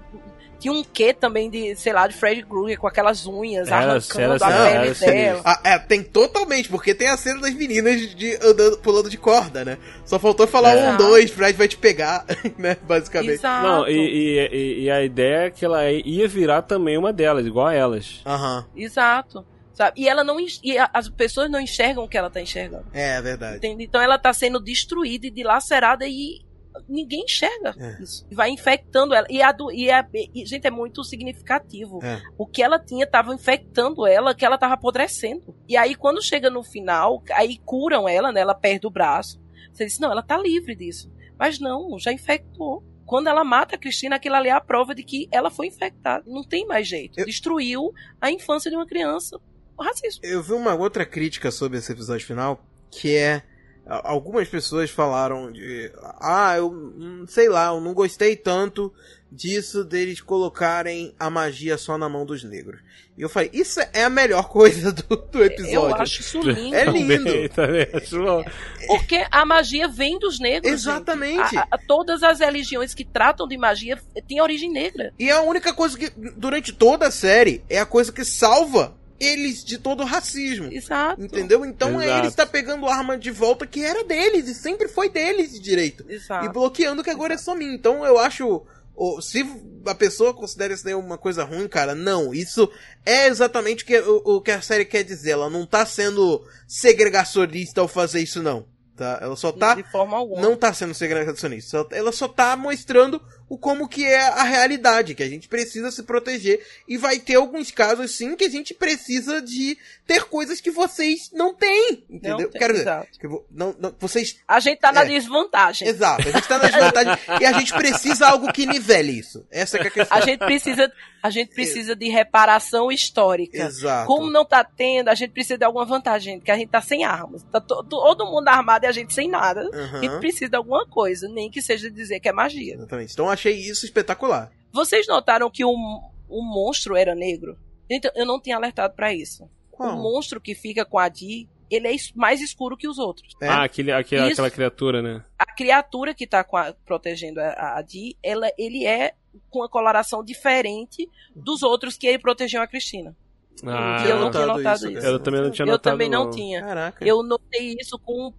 Tinha um quê também de, sei lá, de Fred Krueger com aquelas unhas Era- arrancando era- a era- pele era dela. Ah, é, tem totalmente, porque tem a cena das meninas de andando, pulando de corda, né? Só faltou falar É. um, dois, Fred vai te pegar, né? Basicamente. Exato. Não, e, e- e- e a ideia é que ela ia virar também uma delas, igual a elas. Aham, Exato. Sabe? E ela não e as pessoas não enxergam o que ela tá enxergando. é verdade. Entende? Então ela tá sendo destruída e dilacerada e ninguém enxerga É. isso. Vai infectando ela. E, a do, e, a, e, gente, é muito significativo. É. O que ela tinha tava infectando ela, que ela tava apodrecendo. E aí, quando chega no final, aí curam ela, né? Ela perde o braço. Você diz, não, ela tá livre disso. Mas não, já infectou. Quando ela mata a Cristina, aquilo ali é a prova de que ela foi infectada. Não tem mais jeito. Eu- Destruiu a infância de uma criança. O racismo. Eu vi uma outra crítica sobre esse episódio final, que é. Algumas pessoas falaram de. Ah, eu hum, sei lá, eu não gostei tanto disso deles colocarem a magia só na mão dos negros. E eu falei, isso é a melhor coisa do, do episódio. Eu acho isso lindo. É lindo. Também, também acho bom. Porque a magia vem dos negros. Exatamente. A- a- todas as religiões que tratam de magia têm origem negra. E a única coisa que, durante toda a série, é a coisa que salva eles de todo o racismo. Exato. Entendeu? Então é Exato. ele está pegando arma de volta que era deles e sempre foi deles de direito. Exato. E bloqueando que agora é só mim. Então eu acho. Se a pessoa considera isso daí uma coisa ruim, cara, não. Isso é exatamente o que, o, o que a série quer dizer. Ela não tá sendo segregacionista ao fazer isso, não. Tá? Ela só tá De forma alguma. não tá sendo segregacionista. Ela só tá mostrando o como que é a realidade, que a gente precisa se proteger e vai ter alguns casos sim que a gente precisa de ter coisas que vocês não têm, entendeu? Não tem, Quero dizer, que não, não- vocês A gente tá na É. desvantagem. Exato, a gente tá na desvantagem e a gente precisa algo que nivele isso. Essa que é a questão. A gente precisa, a gente precisa de reparação histórica. Exato. Como não tá tendo, a gente precisa de alguma vantagem, porque a gente tá sem armas. Tá to- todo mundo armado e a gente sem nada. Aham. A gente precisa de alguma coisa, nem que seja dizer que é magia. Exatamente. Então eu achei isso espetacular. Vocês notaram que o, o monstro era negro? Então, eu não tinha alertado pra isso. Qual? O monstro que fica com a Dee, ele é mais escuro que os outros. É? Ah, aquele, aquele, Isso. aquela criatura, né? A criatura que tá com a- protegendo a, a Dee, ela, ele é com uma coloração diferente dos outros que ele protegeu a Cristina. Ah, eu não tinha notado isso, isso. eu também não tinha Eu notado. também não tinha. Caraca. Eu notei isso com,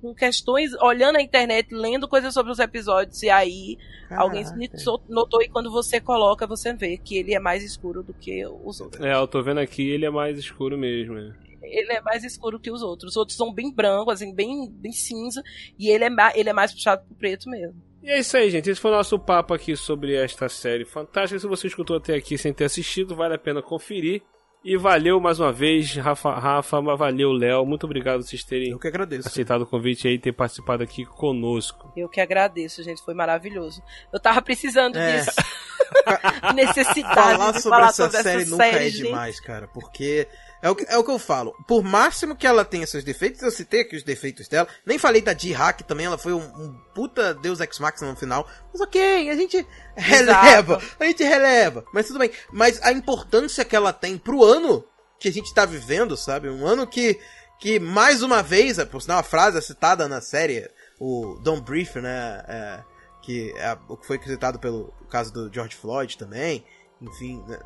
com questões, olhando a internet, lendo coisas sobre os episódios, e aí alguém Caraca. so- notou, e quando você coloca, você vê que ele é mais escuro do que os outros. É, eu tô vendo aqui, ele é mais escuro mesmo. é. Ele é mais escuro que os outros. Os outros são bem brancos, assim, bem, bem cinza, e ele é, ele é mais puxado pro preto mesmo. E é isso aí, gente. Esse foi o nosso papo aqui sobre esta série fantástica. Se você escutou até aqui sem ter assistido, vale a pena conferir. E valeu mais uma vez, Rafa, Rafa valeu, Léo. Muito obrigado por vocês terem Eu que agradeço. aceitado o convite aí e ter participado aqui conosco. Eu que agradeço, gente, foi maravilhoso. Eu tava precisando É. disso. Necessidade falar de sobre falar essa sobre série essa nunca série, é gente. demais, cara, porque é o, que, é o que eu falo. Por máximo que ela tenha seus defeitos, eu citei aqui os defeitos dela. Nem falei da Ji-Hack também, ela foi um, um puta Deus Ex Machina no final. Mas ok, a gente releva, a gente releva. Mas tudo bem. Mas a importância que ela tem pro ano que a gente tá vivendo, sabe? Um ano que, que mais uma vez, é, por sinal, a frase é citada na série, o Don't Brief, né? é, que é o que foi citado pelo caso do George Floyd também, enfim, né,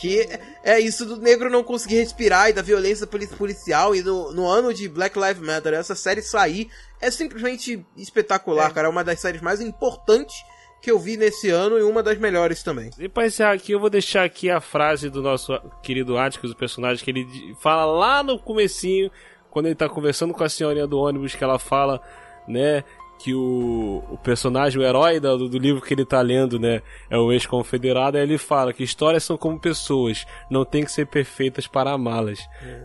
que é- isso do negro não conseguir respirar e da violência poli- policial e no, no ano de Black Lives Matter, essa série sair é simplesmente espetacular, É. cara, é uma das séries mais importantes que eu vi nesse ano e uma das melhores também. E pra encerrar aqui, eu vou deixar aqui a frase do nosso querido Atticus, o personagem, que ele fala lá no comecinho, quando ele tá conversando com a senhorinha do ônibus, que ela fala, né, que o, o personagem, o herói do, do livro que ele tá lendo, né, é o ex-confederado, aí ele fala que histórias são como pessoas, não tem que ser perfeitas para amá-las,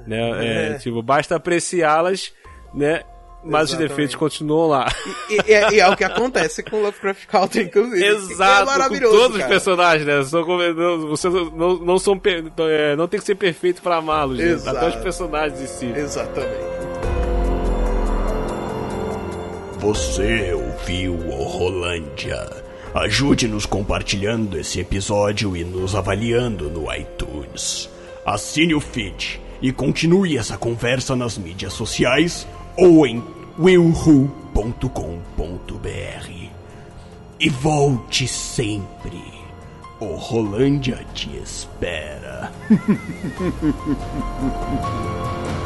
né, é, É. tipo, basta apreciá-las, né, mas os Exatamente. defeitos continuam lá. E, e é, e é o que acontece com Lovecraft Country, inclusive. Exato, é com todos os cara. personagens, né? São, não, não, não são é, não tem que ser perfeito pra amá-los, né? Até os personagens em si. Exatamente. Você ouviu o Rolândia. Ajude-nos compartilhando esse episódio e nos avaliando no iTunes. Assine o feed e continue essa conversa nas mídias sociais ou em willwho.com.br. E volte sempre. O Rolândia te espera.